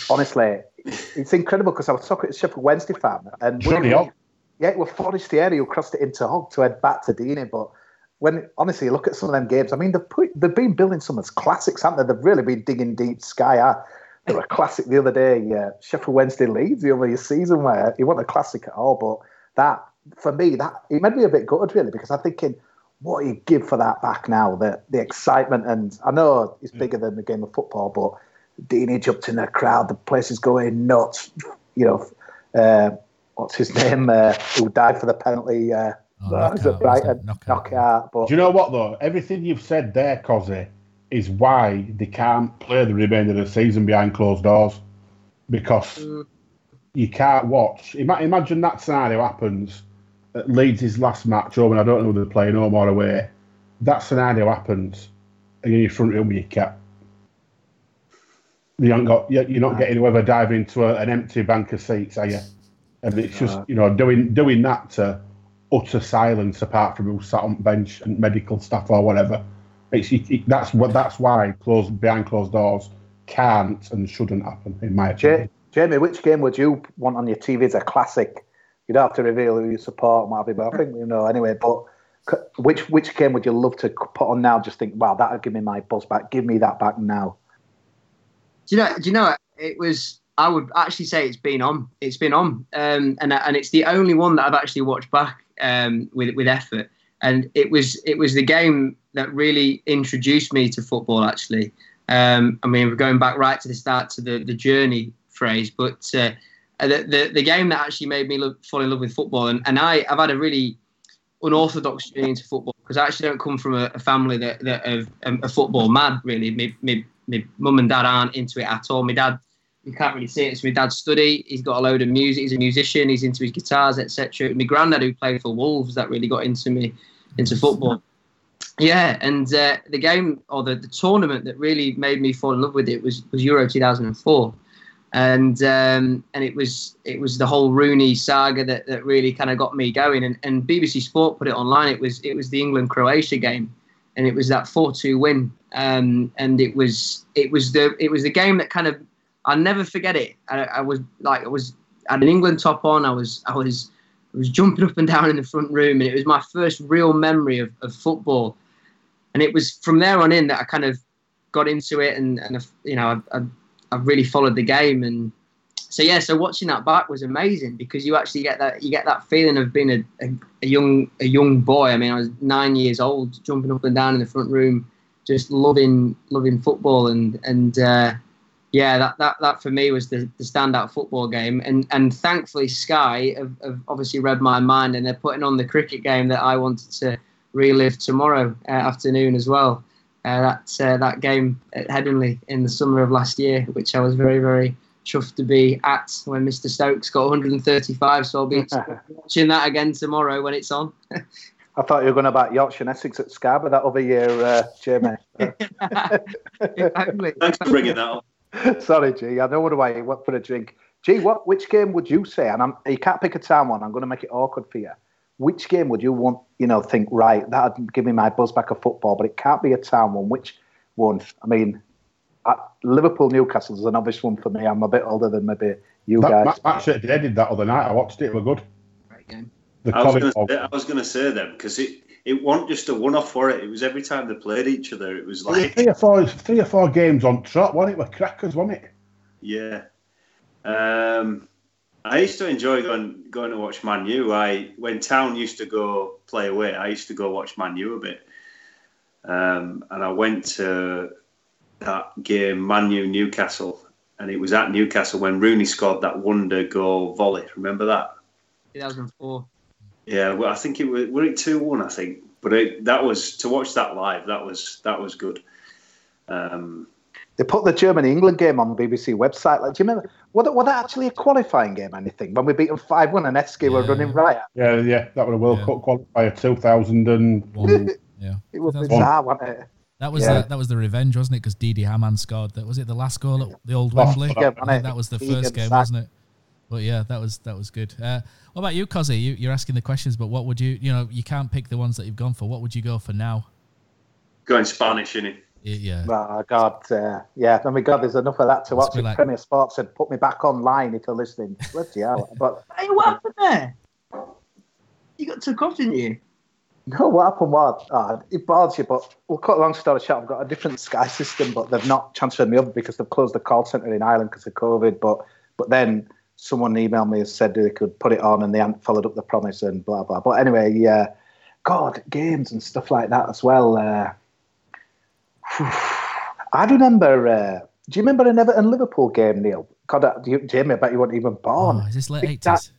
honestly, it's incredible because I was talking to Sheffield Wednesday fan, and Bloody hell. yeah, it was Forestieri who crossed it into Hogg to head back to Deeney. But when honestly, you look at some of them games. I mean, they've put, they've been building some of those classics, haven't they? They've really been digging deep. Sky High. They were a classic the other day. Yeah, Sheffield Wednesday leads the other season where he wasn't a classic at all. But that for me, that it made me a bit gutted really because I'm thinking, what do you give for that back now? The the excitement and I know it's bigger than the game of football, but Deeney jumped in the crowd. The place is going nuts. You know, uh, what's his name? Uh, who died for the penalty? Uh, Oh, Knockaert, Brighton? wasn't it? Knockaert. But Do you know what though? Everything you've said there, Cozzy, is why they can't play the remainder of the season behind closed doors because you can't watch. Imagine that scenario happens at Leeds' last match home, and I don't know whether they're playing home or away. That scenario happens, and you're in your front room with your cat. You haven't got. You're not getting whoever dive into a, an empty bank of seats, are you? And it's just you know doing doing that to utter silence apart from who sat on bench and medical staff or whatever. It's it, it- that's what that's why closed behind closed doors can't and shouldn't happen in my opinion. Jamie, which game would you want on your TV as a classic? You don't have to reveal who you support, and but I think you know anyway. But which which game would you love to put on now? Just think, wow, that'll give me my buzz back. Give me that back now. Do you know? Do you know? It was. I would actually say it's been on. It's been on, um, and and it's the only one that I've actually watched back um, with with effort. And it was it was the game that really introduced me to football. Actually, um, I mean, we're going back right to the start to the the journey phrase, but uh, the, the the game that actually made me look, fall in love with football. And and I I've had a really unorthodox journey into football because I actually don't come from a, a family that that are, um, are football mad. Really, my mum and dad aren't into it at all. My dad, you can't really see it. It's my dad's study. He's got a load of music. He's a musician. He's into his guitars, etc. My granddad, who played for Wolves, that really got into me into football. Yeah, and uh, the game or the, the tournament that really made me fall in love with it was was Euro 2004 and um, and it was it was the whole Rooney saga that, that really kind of got me going. And, and BBC Sport put it online. It was it was the England Croatia game, and it was that four two win. Um, and it was it was the it was the game that kind of I'll never forget it. I, I was like I was had an England top on. I was I was I was jumping up and down in the front room, and it was my first real memory of, of football. And it was from there on in that I kind of got into it, and and you know I, I I've really followed the game and so yeah so watching that back was amazing because you actually get that you get that feeling of being a, a, a young a young boy. I mean I was nine years old jumping up and down in the front room just loving loving football and and uh, yeah that, that that for me was the, the standout football game. And and thankfully Sky have, have obviously read my mind and they're putting on the cricket game that I wanted to relive tomorrow uh, afternoon as well uh, that uh, that game at Headingley in the summer of last year, which I was very very chuffed to be at when Mr Stokes got 135. So I'll be watching that again tomorrow when it's on. I thought you were going about Yorkshire and Essex at Scarborough that other year, uh, Jamie. Thanks for bringing that up. Sorry, G. I know what why you went for a drink. G, what which game would you say? And I'm, you can't pick a time one. I'm going to make it awkward for you. Which game would you want? You know, think right that'd give me my buzz back of football, but it can't be a town one. Which one? I mean, uh, Liverpool Newcastle is an obvious one for me. I'm a bit older than maybe you That guys. match, match that they did that other night, I watched it. It was good. Great game. The I was gonna say- I was going to say them because it it wasn't just a one off for it. It was every time they played each other. It was like three or four, three or four games on trot, wasn't it? With crackers, wasn't it? Yeah. Um, I used to enjoy going going to watch Man U. I when Town used to go play away, I used to go watch Man U a bit. Um, and I went to that game, Man U Newcastle, and it was at Newcastle when Rooney scored that wonder goal volley. Remember that? 2004. Yeah, well, I think it was were it two one. I think, but it, that was to watch that live. That was that was good. Um, They put the Germany England game on the BBC website. Like, do you remember? Was that, was that actually a qualifying game? Anything when we beat them five one and Heskey were running right? Yeah, yeah. That was a World Cup qualifier, two thousand and Yeah. It was That's bizarre, wasn't it? That was Yeah. the, that was the revenge, wasn't it? Because Didi Hamann scored. That was it. The last goal at the old Wembley. yeah, I wasn't think it? that was the first game, wasn't it? But yeah, that was that was good. Uh, what about you, Cozzy? You, you're asking the questions, but what would you? You know, you can't pick the ones that you've gone for. What would you go for now? going Spanish in it. Yeah. Oh God, uh, yeah. Oh my God, there's enough of that to watch. like- Premier Sports said, "Put me back online if you're listening." Bloody hell! But Hey, what happened there? You got took off, didn't you? no, what happened was oh, it bothers you. But we'll cut a long story short. I've got a different Sky system, but they've not transferred me over because they've closed the call centre in Ireland because of COVID. But but then someone emailed me and said they could put it on, and they hadn't followed up the promise and blah blah. But anyway, yeah, God, games and stuff like that as well. Uh, I remember. Uh, do you remember an Everton Liverpool game, Neil? God, do you, Jamie, I bet you weren't even born. Oh, is this late eighties?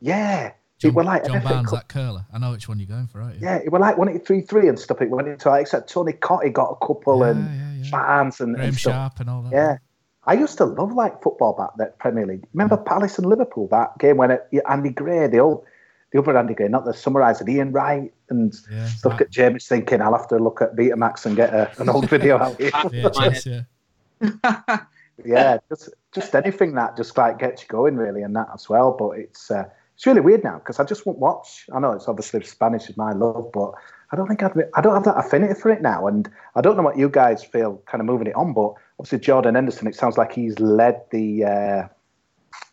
yeah, John, it were like John Barnes, that curler. I know which one you're going for, right? Yeah, it were like one eight three three and stuff. It went into like except Tony Cottee got a couple and Barnes and, Graham and stuff. Sharp and all that. Yeah. I used to love like football back that Premier League. Remember Palace and Liverpool that game when it, Andy Gray, the old, the other Andy Gray, not the summariser, Ian Wright, and look at James thinking I'll have to look at Betamax and get a, an old video out here. VHS, yeah. yeah, just just anything that just like gets you going really, and that as well. But it's uh, it's really weird now because I just won't watch. I know it's obviously Spanish is my love, but I don't think I'd, I don't have that affinity for it now. And I don't know what you guys feel kind of moving it on, but obviously Jordan Henderson, it sounds like he's led the. Uh,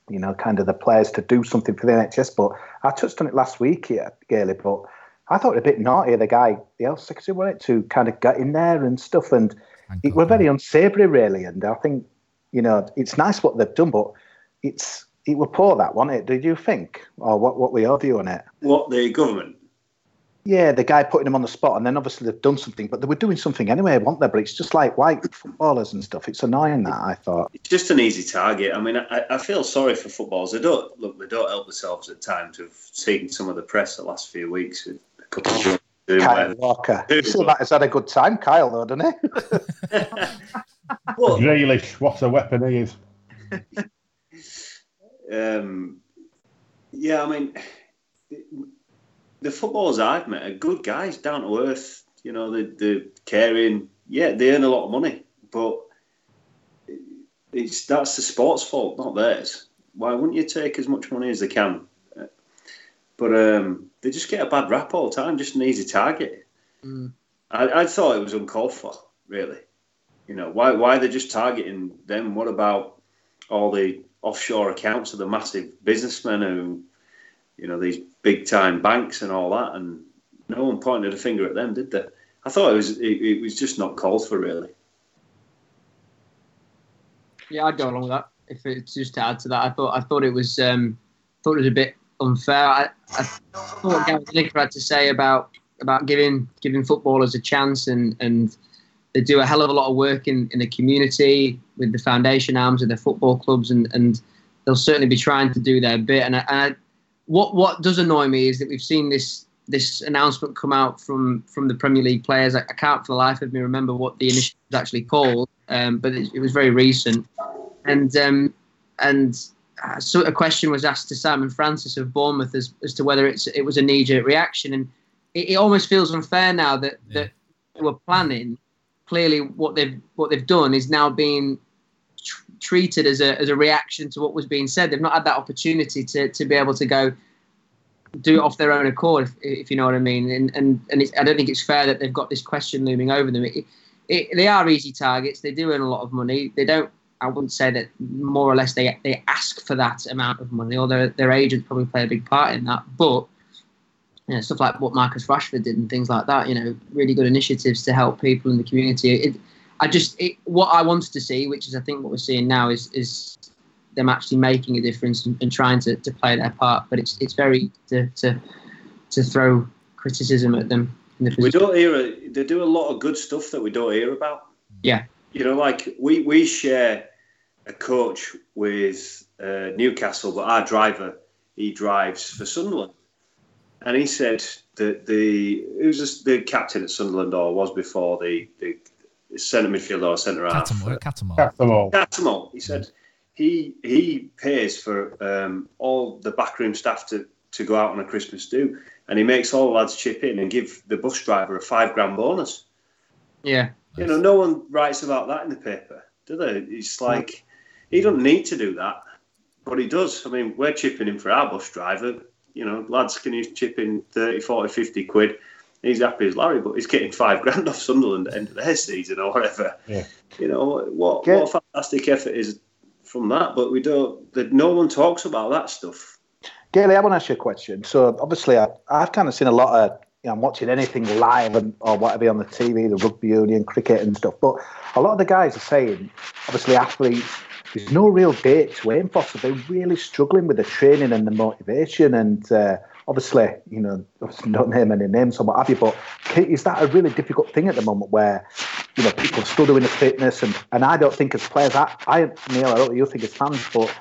you know, kind of the players to do something for the NHS. But I touched on it last week here, Gailey, but I thought it a bit naughty, the guy, the health secretary, wanted to kind of get in there and stuff. And it were very unsavoury, really. And I think, you know, it's nice what they've done, but it's it were poor that, wasn't it? Did you think? Or what, what were your view on it? What the government? Yeah, the guy putting him on the spot, and then obviously they've done something, but they were doing something anyway, weren't they? But it's just like white footballers and stuff. It's annoying that I thought. It's just an easy target. I mean, I, I feel sorry for footballers. They don't look. They don't help themselves at times. We've seen some of the press the last few weeks. with A couple of Kyle Walker. He still has had a good time, Kyle, though, doesn't he? Grealish, what a weapon he is. Um, yeah, I mean, the footballers I've met are good guys, down to earth. You know, they're caring. Yeah, they earn a lot of money, but it's that's the sport's fault, not theirs. Why wouldn't you take as much money as they can? But um, they just get a bad rap all the time, just an easy target. I, I thought it was uncalled for, really. You know, why why they're just targeting them? What about all the offshore accounts of the massive businessmen who, you know, these big time banks and all that? And no one pointed a finger at them, did they? I thought it was it, it was just not called for, really. Yeah, I'd go along with that. If it's just to add to that, I thought I thought it was um, thought it was a bit unfair. I, I thought Gary Lineker had to say about about giving giving footballers a chance and and they do a hell of a lot of work in, in the community with the foundation arms of their football clubs and, and they'll certainly be trying to do their bit. And, I, and I, what what does annoy me is that we've seen this this announcement come out from from the Premier League players. I, I can't for the life of me remember what the initiative was actually called, um, but it, it was very recent. And um, and uh, so a question was asked to Simon Francis of Bournemouth as, as to whether it's it was a knee jerk reaction, and it, it almost feels unfair now that that they were planning. Clearly, what they've what they've done is now being treated as a as a reaction to what was being said. They've not had that opportunity to to be able to go do it off their own accord, if, if you know what I mean. And and and I don't think it's fair that they've got this question looming over them. It, it, they are easy targets. They do earn a lot of money. They don't. I wouldn't say that more or less they they ask for that amount of money, although their agents probably play a big part in that. But you know, stuff like what Marcus Rashford did and things like that. You know, really good initiatives to help people in the community. It, I just it, what I wanted to see, which is I think what we're seeing now, is is them actually making a difference and, and trying to, to play their part. But it's it's very to to, to throw criticism at them. In the We don't hear. They do a lot of good stuff that we don't hear about. Yeah. You know, like we we share a coach with uh, Newcastle, but our driver he drives for Sunderland, and he said that the it was just the captain at Sunderland or was before the the centre midfielder or centre half. Cattermole. Cattermole. Cattermole. Cattermole. He said he he pays for um, all the backroom staff to, to go out on a Christmas do, and he makes all the lads chip in and give the bus driver a five grand bonus. Yeah. You know, no one writes about that in the paper, do they? It's like he doesn't need to do that, but he does. I mean, we're chipping in for our bus driver. You know, lads, can you chip in 30, 40, 50 quid? He's happy as Larry, but he's getting five grand off Sunderland at the end of their season or whatever. Yeah. You know what? What a fantastic effort is from that, but we don't. That no one talks about that stuff. Gailey, I want to ask you a question. So obviously, I, I've kind of seen a lot of. You know, I'm watching anything live and, or whatever on the TV, the rugby union, cricket, and stuff. But a lot of the guys are saying, obviously, athletes, there's no real date to aim for, so they're really struggling with the training and the motivation. And uh, obviously, you know, obviously don't name any names or what have you, but is that a really difficult thing at the moment where, you know, people are still doing the fitness and, and I don't think as players, I, I Neil, I don't you think as fans, but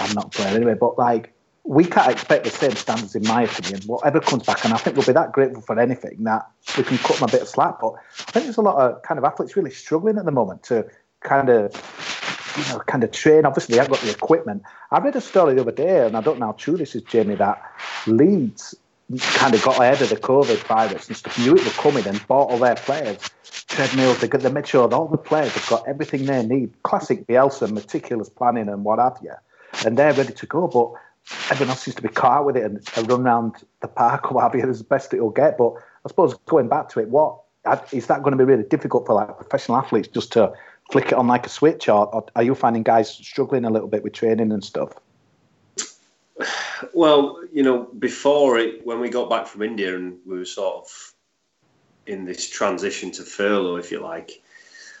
I'm not a player anyway, but like, we can't expect the same standards, in my opinion. Whatever comes back, and I think we'll be that grateful for anything that we can cut them a bit of slack. But I think there's a lot of kind of athletes really struggling at the moment to kind of, you know, kind of train. Obviously, they haven't got the equipment. I read a story the other day, and I don't know how true this is, Jamie, that Leeds kind of got ahead of the COVID virus and stuff, knew it was coming, and bought all their players treadmills. They, got, they made sure that all the players have got everything they need. Classic Bielsa, meticulous planning, and what have you. And they're ready to go, but everyone else seems to be caught with it and, run around the park or what have you as best it'll get. But I suppose going back to it, what is that going to be really difficult for like professional athletes just to flick it on like a switch, or, or are you finding guys struggling a little bit with training and stuff? Well, you know, before it, when we got back from India and we were sort of in this transition to furlough, if you like,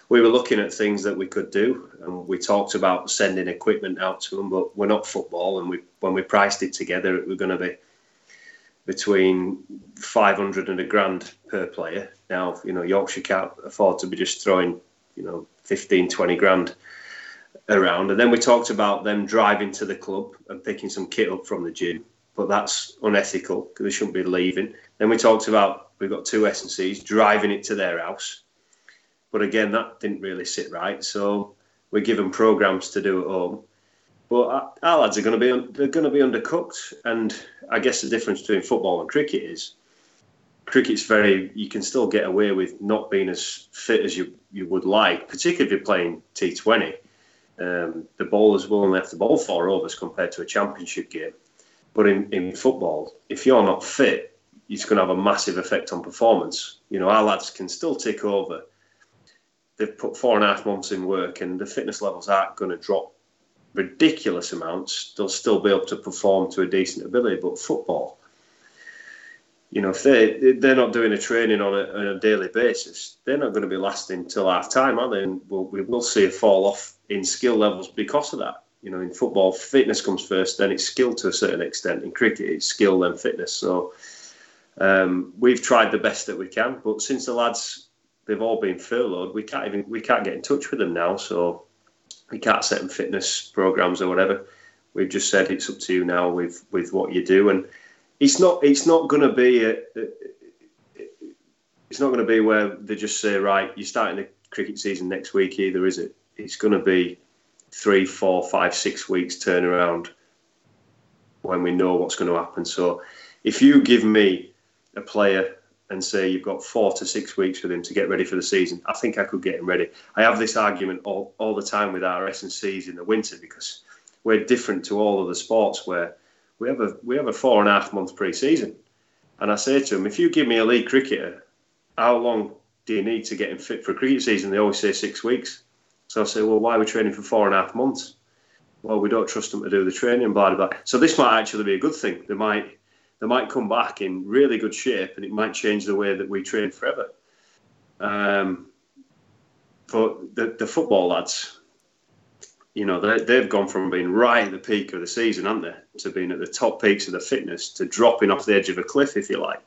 we were looking at things that we could do, and we talked about sending equipment out to them. But we're not football, and we when we priced it together, it was going to be between 500 and a grand per player. Now, you know, Yorkshire can't afford to be just throwing, you know, 15, 20 grand around. And then we talked about them driving to the club and picking some kit up from the gym, but that's unethical because they shouldn't be leaving. Then we talked about we've got two S and C's driving it to their house but again, that didn't really sit right. So we're given programs to do at home. But our lads are going to be they're going to be undercooked, and I guess the difference between football and cricket is cricket's very you can still get away with not being as fit as you you would like, particularly if you're playing T20. Um, the bowlers will only have to bowl four overs compared to a championship game. But in, in football, if you're not fit, it's going to have a massive effect on performance. You know, our lads can still tick over they've put four and a half months in work and the fitness levels aren't going to drop ridiculous amounts. They'll still be able to perform to a decent ability. But football, you know, if they they're not doing a training on a, on a daily basis, they're not going to be lasting till half time, are they? And we'll, we will see a fall off in skill levels because of that. You know, in football, fitness comes first, then it's skill to a certain extent. In cricket, it's skill then fitness. So um, we've tried the best that we can, but since the lads they've all been furloughed. We can't even we can't get in touch with them now, so we can't set them fitness programs or whatever. We've just said it's up to you now with with what you do, and it's not it's not going to be a, a, it's not going to be where they just say right, you're starting the cricket season next week either, is it? It's going to be three, four, five, six weeks turnaround when we know what's going to happen. So if you give me a player and say you've got four to six weeks with him to get ready for the season, I think I could get him ready. I have this argument all, all the time with our S and C's in the winter because we're different to all other sports where we have a we have a four and a half month pre-season, and I say to him, if you give me a league cricketer, how long do you need to get him fit for cricket season? They always say six weeks. So I say, well, why are we training for four and a half months? Well, we don't trust them to do the training, blah blah. blah. So this might actually be a good thing. They might they might come back in really good shape and it might change the way that we train forever. Um, but the, the football lads, you know, they, have gone from being right at the peak of the season, haven't they, to being at the top peaks of the fitness, to dropping off the edge of a cliff, if you like.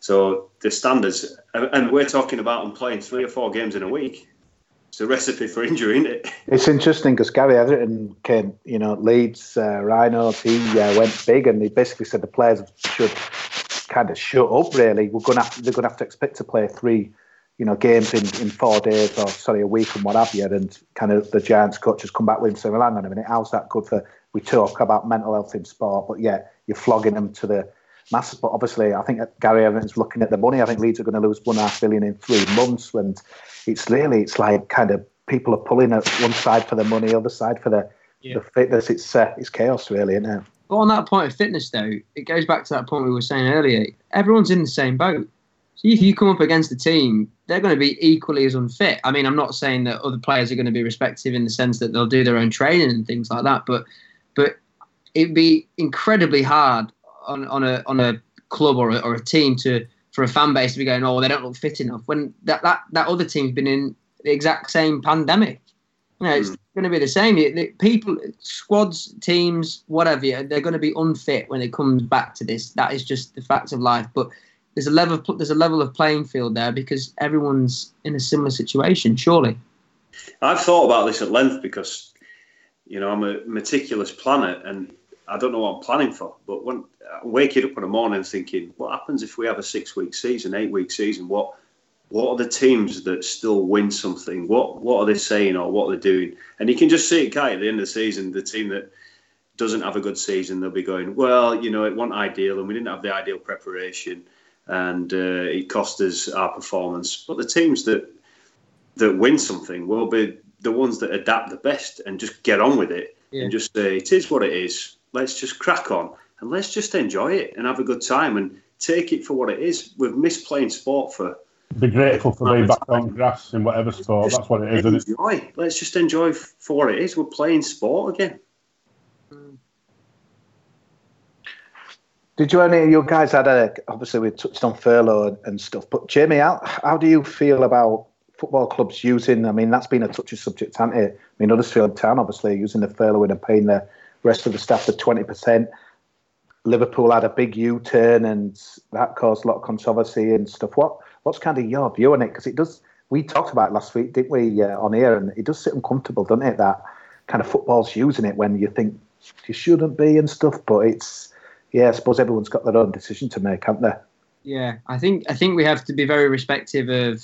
So the standards, and we're talking about them playing three or four games in a week it's a recipe for injury, isn't it? It's interesting because Gary Hetherington came, you know, Leeds, uh, he uh, went big and he basically said the players should kind of shut up. Really, we're to have, they're going to have to expect to play three, you know, games in, in four days or sorry a week and what have you. And kind of the Giants coach has come back with him saying, "Well, hang on a minute, how's that good for?" We talk about mental health in sport, but yeah, you're flogging them to the masses. But obviously, I think Gary Hetherington's looking at the money. I think Leeds are going to lose one half billion in three months, and it's really it's like kind of people are pulling at one side for the money, other side for the, yeah. the fitness. It's uh, it's chaos, really, isn't it? But on that point of fitness, though, it goes back to that point we were saying earlier. Everyone's in the same boat. So if you come up against a team, they're going to be equally as unfit. I mean, I'm not saying that other players are going to be respective in the sense that they'll do their own training and things like that, but but it'd be incredibly hard on, on a on a club or a, or a team to for a fan base to be going, oh, they don't look fit enough when that that, that other team's been in the exact same pandemic. You know, it's mm. going to be the same. People, squads, teams, whatever, they're going to be unfit when it comes back to this. That is just the fact of life. But there's a level of, there's a level of playing field there because everyone's in a similar situation. Surely, I've thought about this at length because you know I'm a meticulous planner and I don't know what I'm planning for. But when I'm waking up in the morning thinking, what happens if we have a six week season, eight week season? What what are the teams that still win something? What what are they saying or what are they doing? And you can just see it, Kai, at the end of the season, the team that doesn't have a good season, they'll be going, well, you know, it wasn't ideal and we didn't have the ideal preparation and uh, it cost us our performance. But the teams that that win something will be the ones that adapt the best and just get on with it yeah. and just say it is what it is. Let's just crack on and let's just enjoy it and have a good time and take it for what it is. We've missed playing sport for. Be grateful for being back on grass in whatever sport. That's what it is. Enjoy. It? Let's just enjoy for what it is. We're playing sport again. Did you any of you guys had a obviously we touched on furlough and stuff, but Jamie, how, how do you feel about football clubs using? I mean, that's been a touchy subject, hasn't it? I mean, Huddersfield Town obviously using the furlough and paying the rest of the staff the twenty percent. Liverpool had a big U-turn and that caused a lot of controversy and stuff. What what's kind of your view on it? Because it does. We talked about it last week, didn't we, uh, on here? And it does sit uncomfortable, doesn't it? That kind of football's using it when you think you shouldn't be and stuff, but it's yeah, I suppose everyone's got their own decision to make, haven't they? Yeah, I think I think we have to be very respective of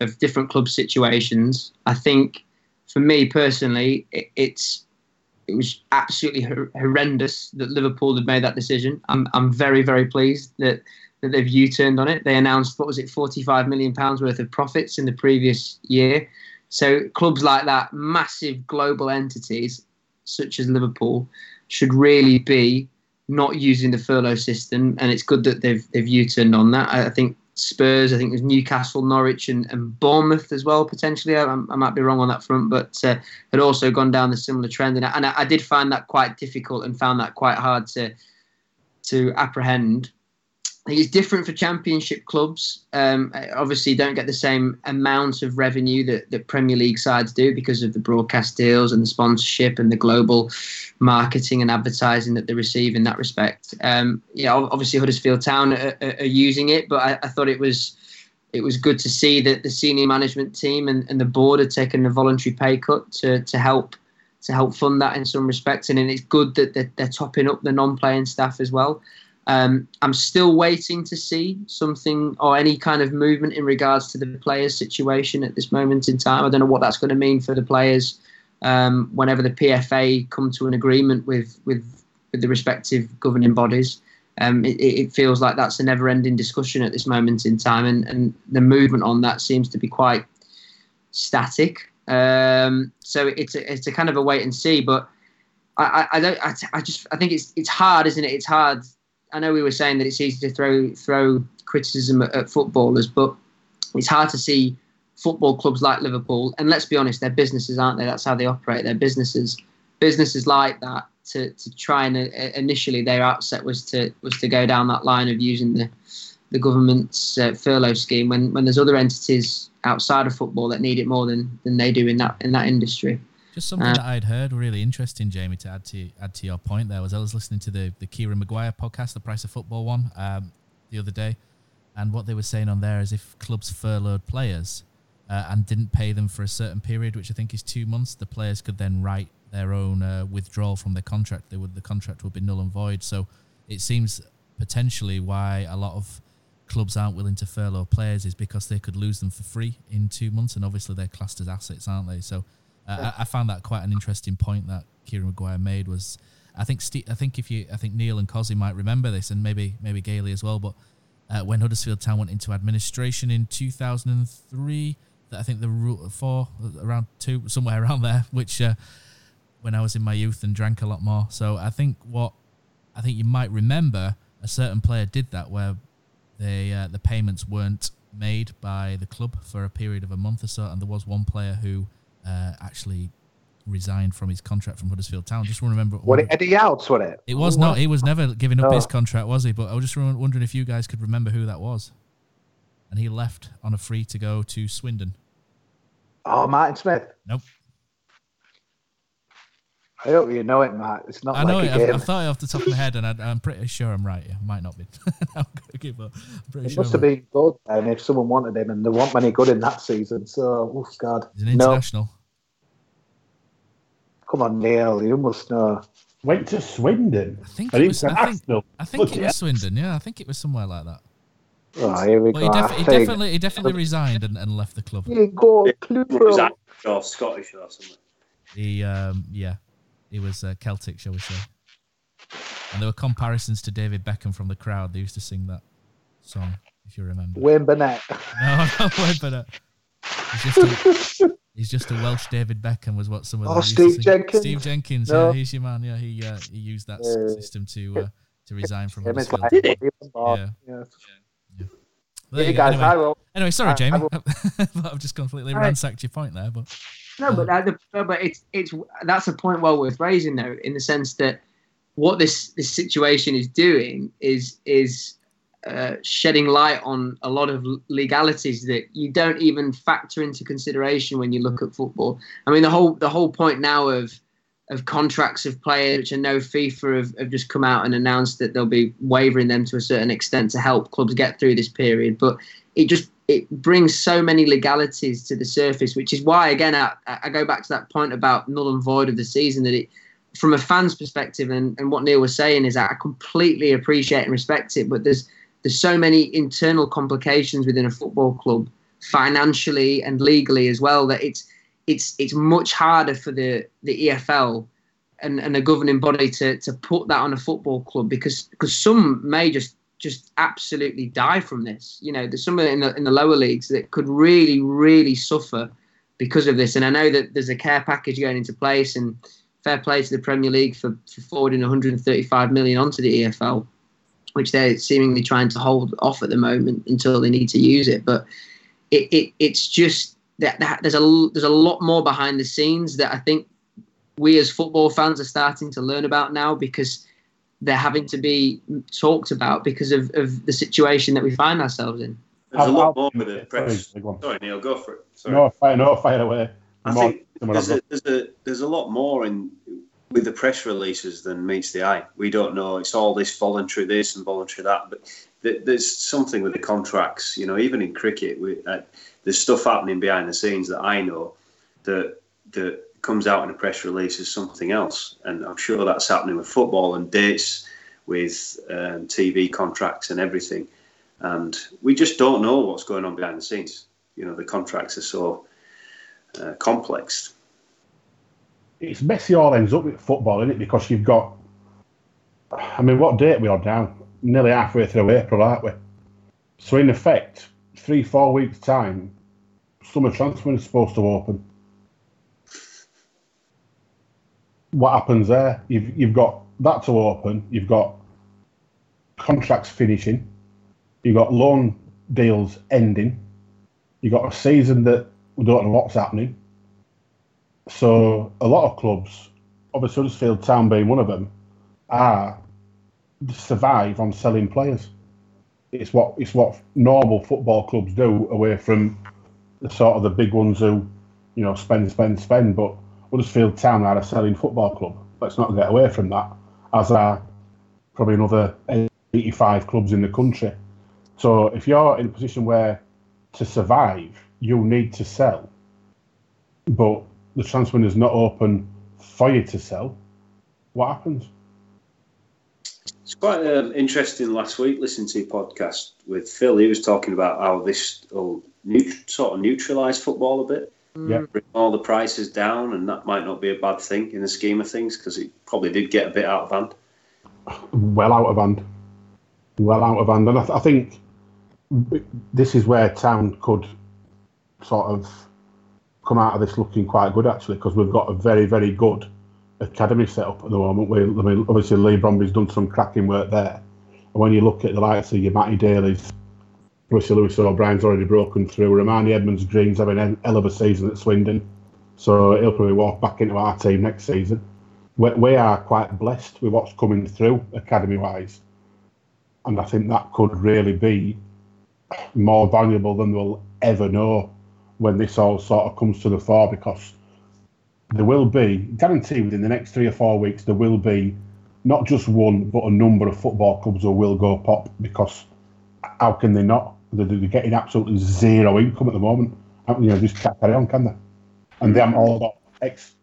of different club situations. I think for me personally, it, it's it was absolutely horrendous that Liverpool had made that decision. I'm I'm very very pleased that that they've U-turned on it. They announced what was it, 45 million pounds worth of profits in the previous year. So clubs like that, massive global entities such as Liverpool, should really be not using the furlough system, and it's good that they've they've U-turned on that. I, I think Spurs, I think there's Newcastle, Norwich, and, and Bournemouth as well potentially. I, I, might be wrong on that front, but uh, had also gone down the similar trend, and, I, and I, did find that quite difficult and found that quite hard to to apprehend. It's different for championship clubs. Um, obviously, don't get the same amount of revenue that, that Premier League sides do because of the broadcast deals and the sponsorship and the global marketing and advertising that they receive in that respect. Um, yeah, obviously Huddersfield Town are, are, are using it, but I, I, thought it was it was good to see that the senior management team and, and the board had taken a voluntary pay cut to to help to help fund that in some respects, and it's good that they're, they're topping up the non-playing staff as well. Um, I'm still waiting to see something or any kind of movement in regards to the players' situation at this moment in time. I don't know what that's going to mean for the players um, whenever the PFA come to an agreement with with, with the respective governing bodies. Um, it, it, feels like that's a never-ending discussion at this moment in time, and, and the movement on that seems to be quite static. Um, so it's a, it's a kind of a wait and see. But I, I, I don't I, I just I think it's it's hard, isn't it? It's hard I know we were saying that it's easy to throw throw criticism at, at, footballers, but it's hard to see football clubs like Liverpool. And let's be honest, they're businesses, aren't they? That's how they operate. They're businesses. Businesses like that to, to try and uh, initially their outset was to was to go down that line of using the the government's uh, furlough scheme when when there's other entities outside of football that need it more than than they do in that in that industry. Just something uh, that I'd heard really interesting, Jamie, to add to add to your point there was I was listening to the the Kieran Maguire podcast, the Price of Football one, um, the other day, and what they were saying on there is if clubs furloughed players uh, and didn't pay them for a certain period, which I think is two months, the players could then write their own uh, withdrawal from their contract. They would the contract would be null and void. So it seems potentially why a lot of clubs aren't willing to furlough players is because they could lose them for free in two months, and obviously they're classed as assets, aren't they? So uh, I, I, found that quite an interesting point that Kieran Maguire made. Was I think I think if you I think Neil and Cozzy might remember this, and maybe maybe Gailey as well. But uh, when Huddersfield Town went into administration in 2003, that I think the rule four around two somewhere around there, which uh, when I was in my youth and drank a lot more. So I think what I think you might remember a certain player did that where they uh, the payments weren't made by the club for a period of a month or so, and there was one player who uh, actually resigned from his contract from Huddersfield Town. Just want to remember. What it Eddie Youds, was it? It was not. He was never giving up No. his contract, was he? But I was just wondering if you guys could remember who that was. And he left on a free to go to Swindon. Oh, Martin Smith. Nope. I hope you know it, Matt. It's not I know like it. a I've, game. I've thought it off the top of my head, and I, I'm pretty sure I'm right. It might not be. I'm gonna give up. I'm pretty It sure. must have I'm been good then if someone wanted him, and there weren't many good in that seson. So, oh God, He's an no, come on, Neil, you must know. Went to Swindon. I think And it was. I think, Arsenal. I think Bloody it was Swindon. Yeah, I think it was somewhere like that. Oh, here we But go. he, def- I he definitely, he definitely resigned and, and left the club. You go, Was Clitheroe. that or Scottish or something? He, um, yeah, he was uh, Celtic, shall we say? And there were comparisons to David Beckham from the crowd. They used to sing that song, if you remember. Wayne Burnett. No, no, wait, but uh, he's just a, he's just a Welsh David Beckham, was what some of them Oh, Steve. Jenkins. Steve Jenkins, No. yeah, he's your man. Yeah, he uh, he used that Yeah. system to uh, to resign from Him is Huddersfield. like, Did he? Yeah. Yeah. There you go. guys, Anyway, I anyway, sorry, I- I Jamie. will- I've just completely right. ransacked your point there, but No, but that, but it's it's that's a point well worth raising though, in the sense that what this this situation is doing is is uh, shedding light on a lot of legalities that you don't even factor into consideration when you look at football. I mean, the whole the whole point now of of contracts of players, which I know FIFA have, have just come out and announced that they'll be waiving them to a certain extent to help clubs get through this period. But it just it brings so many legalities to the surface, which is why again I, I go back to that point about null and void of the season that it from a fan's perspective and, and what Neil was saying is that I completely appreciate and respect it, but there's there's so many internal complications within a football club, financially and legally as well, that it's it's it's much harder for the the EFL and, and the governing body to to put that on a football club because because some may just just absolutely die from this. You know, there's some in the in the lower leagues that could really really suffer because of this. And I know that there's a care package going into place, and fair play to the Premier League for, for forwarding 135 million onto the EFL, which they're seemingly trying to hold off at the moment until they need to use it. But it, it it's just that, that there's a there's a lot more behind the scenes that I think we as football fans are starting to learn about now because they're having to be talked about because of, of the situation that we find ourselves in. There's a I'll- lot more with the press. go. Sorry, Neil, go for it. Sorry. No, fire, no, fire away. I Come think there's a, there's a there's a lot more in with the press releases than meets the eye. We don't know. It's all this voluntary this and voluntary that, but th- there's something with the contracts. You know, even in cricket, we, uh, there's stuff happening behind the scenes that I know that that comes out in a press release as something else, and I'm sure that's happening with football and dates with um, TV contracts and everything. And we just don't know what's going on behind the scenes. You know, the contracts are so uh, complex. It's messy all ends up with football, isn't it? Because you've got, I mean, what date we are now? Nearly halfway through April, aren't we? So in effect, three, four weeks time, summer transfer is supposed to open. What happens there? You've you've got that to open. You've got contracts finishing. You've got loan deals ending. You've got a season that we don't know what's happening. So a lot of clubs, obviously Huddersfield Town being one of them, are survive on selling players. It's what it's what normal football clubs do away from the sort of the big ones who, you know, spend, spend, spend. But Huddersfield Town are a selling football club. Let's not get away from that. As are probably another 85 clubs in the country. So if you're in a position where to survive you'll need to sell, but the transfer window is not open for you to sell, what happens? It's quite um, interesting last week listening to your podcast with Phil. He was talking about how this will neut- sort of neutralise football a bit, Yeah. Mm. bring all the prices down, and that might not be a bad thing in the scheme of things because it probably did get a bit out of hand. well out of hand. Well out of hand. And I, th- I think this is where Town could sort of come out of this looking quite good, actually, because we've got a very, very good academy set up at the moment. We, I mean, obviously, Leigh Bromby's done some cracking work there. And when you look at the likes of your Matty Daly's, Obviously, Lewis O'Brien's already broken through. Rarmani Edmonds Green's having a hell of a season at Swindon, so he'll probably walk back into our team next season. We, we are quite blessed with what's coming through academy wise, and I think that could really be more valuable than we'll ever know when this all sort of comes to the fore because there will be, guarantee within the next three or four weeks, there will be not just one, but a number of football clubs who will go pop because how can they not? They're, they're getting absolutely zero income at the moment. You know, just carry on, can they? And they haven't all got ex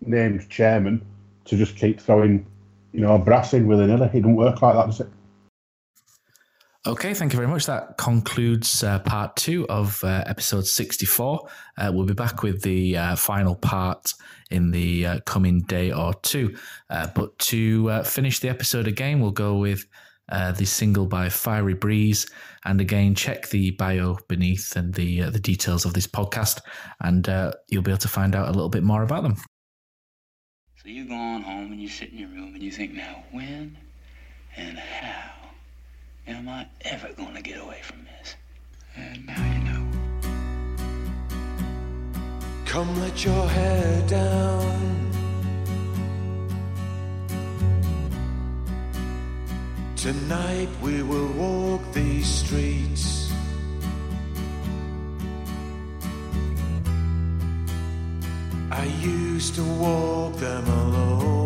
named chairman to just keep throwing, you know, brass in willy nilly. It don't work like that, does it? Okay, thank you very much. That concludes uh, part two of uh, episode 64. Uh, we'll be back with the uh, final part in the uh, coming day or two. Uh, but to finish the episode again, we'll go with Uh, the single by Fiery Breeze. And again, check the bio beneath and the uh, the details of this podcast, and uh, you'll be able to find out a little bit more about them. So you go on home and you sit in your room and you think, now when and how am I ever going to get away from this? And now you know. Come let your hair down. Tonight we will walk these streets. I used to walk them alone.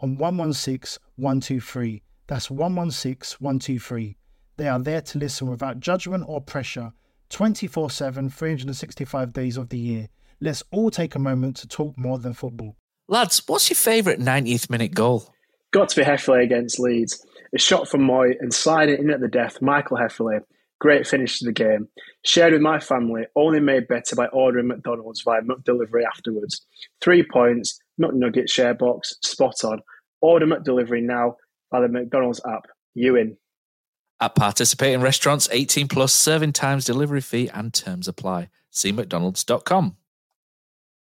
on 116 123. That's 116 123. They are there to listen without judgment or pressure 24 7, 365 days of the year. Let's all take a moment to talk more than football. Lads, what's your favourite 90th minute goal? Got to be Hefele against Leeds. A shot from Mooy and sliding in at the death, Michael Hefele. Great finish to the game. Shared with my family, only made better by ordering McDonald's via McDelivery afterwards. Three points, McNugget share box, spot on. Order McDelivery now by the McDonald's app. You in. At participating restaurants, 18 plus serving times, delivery fee, and terms apply. See McDonald's.com.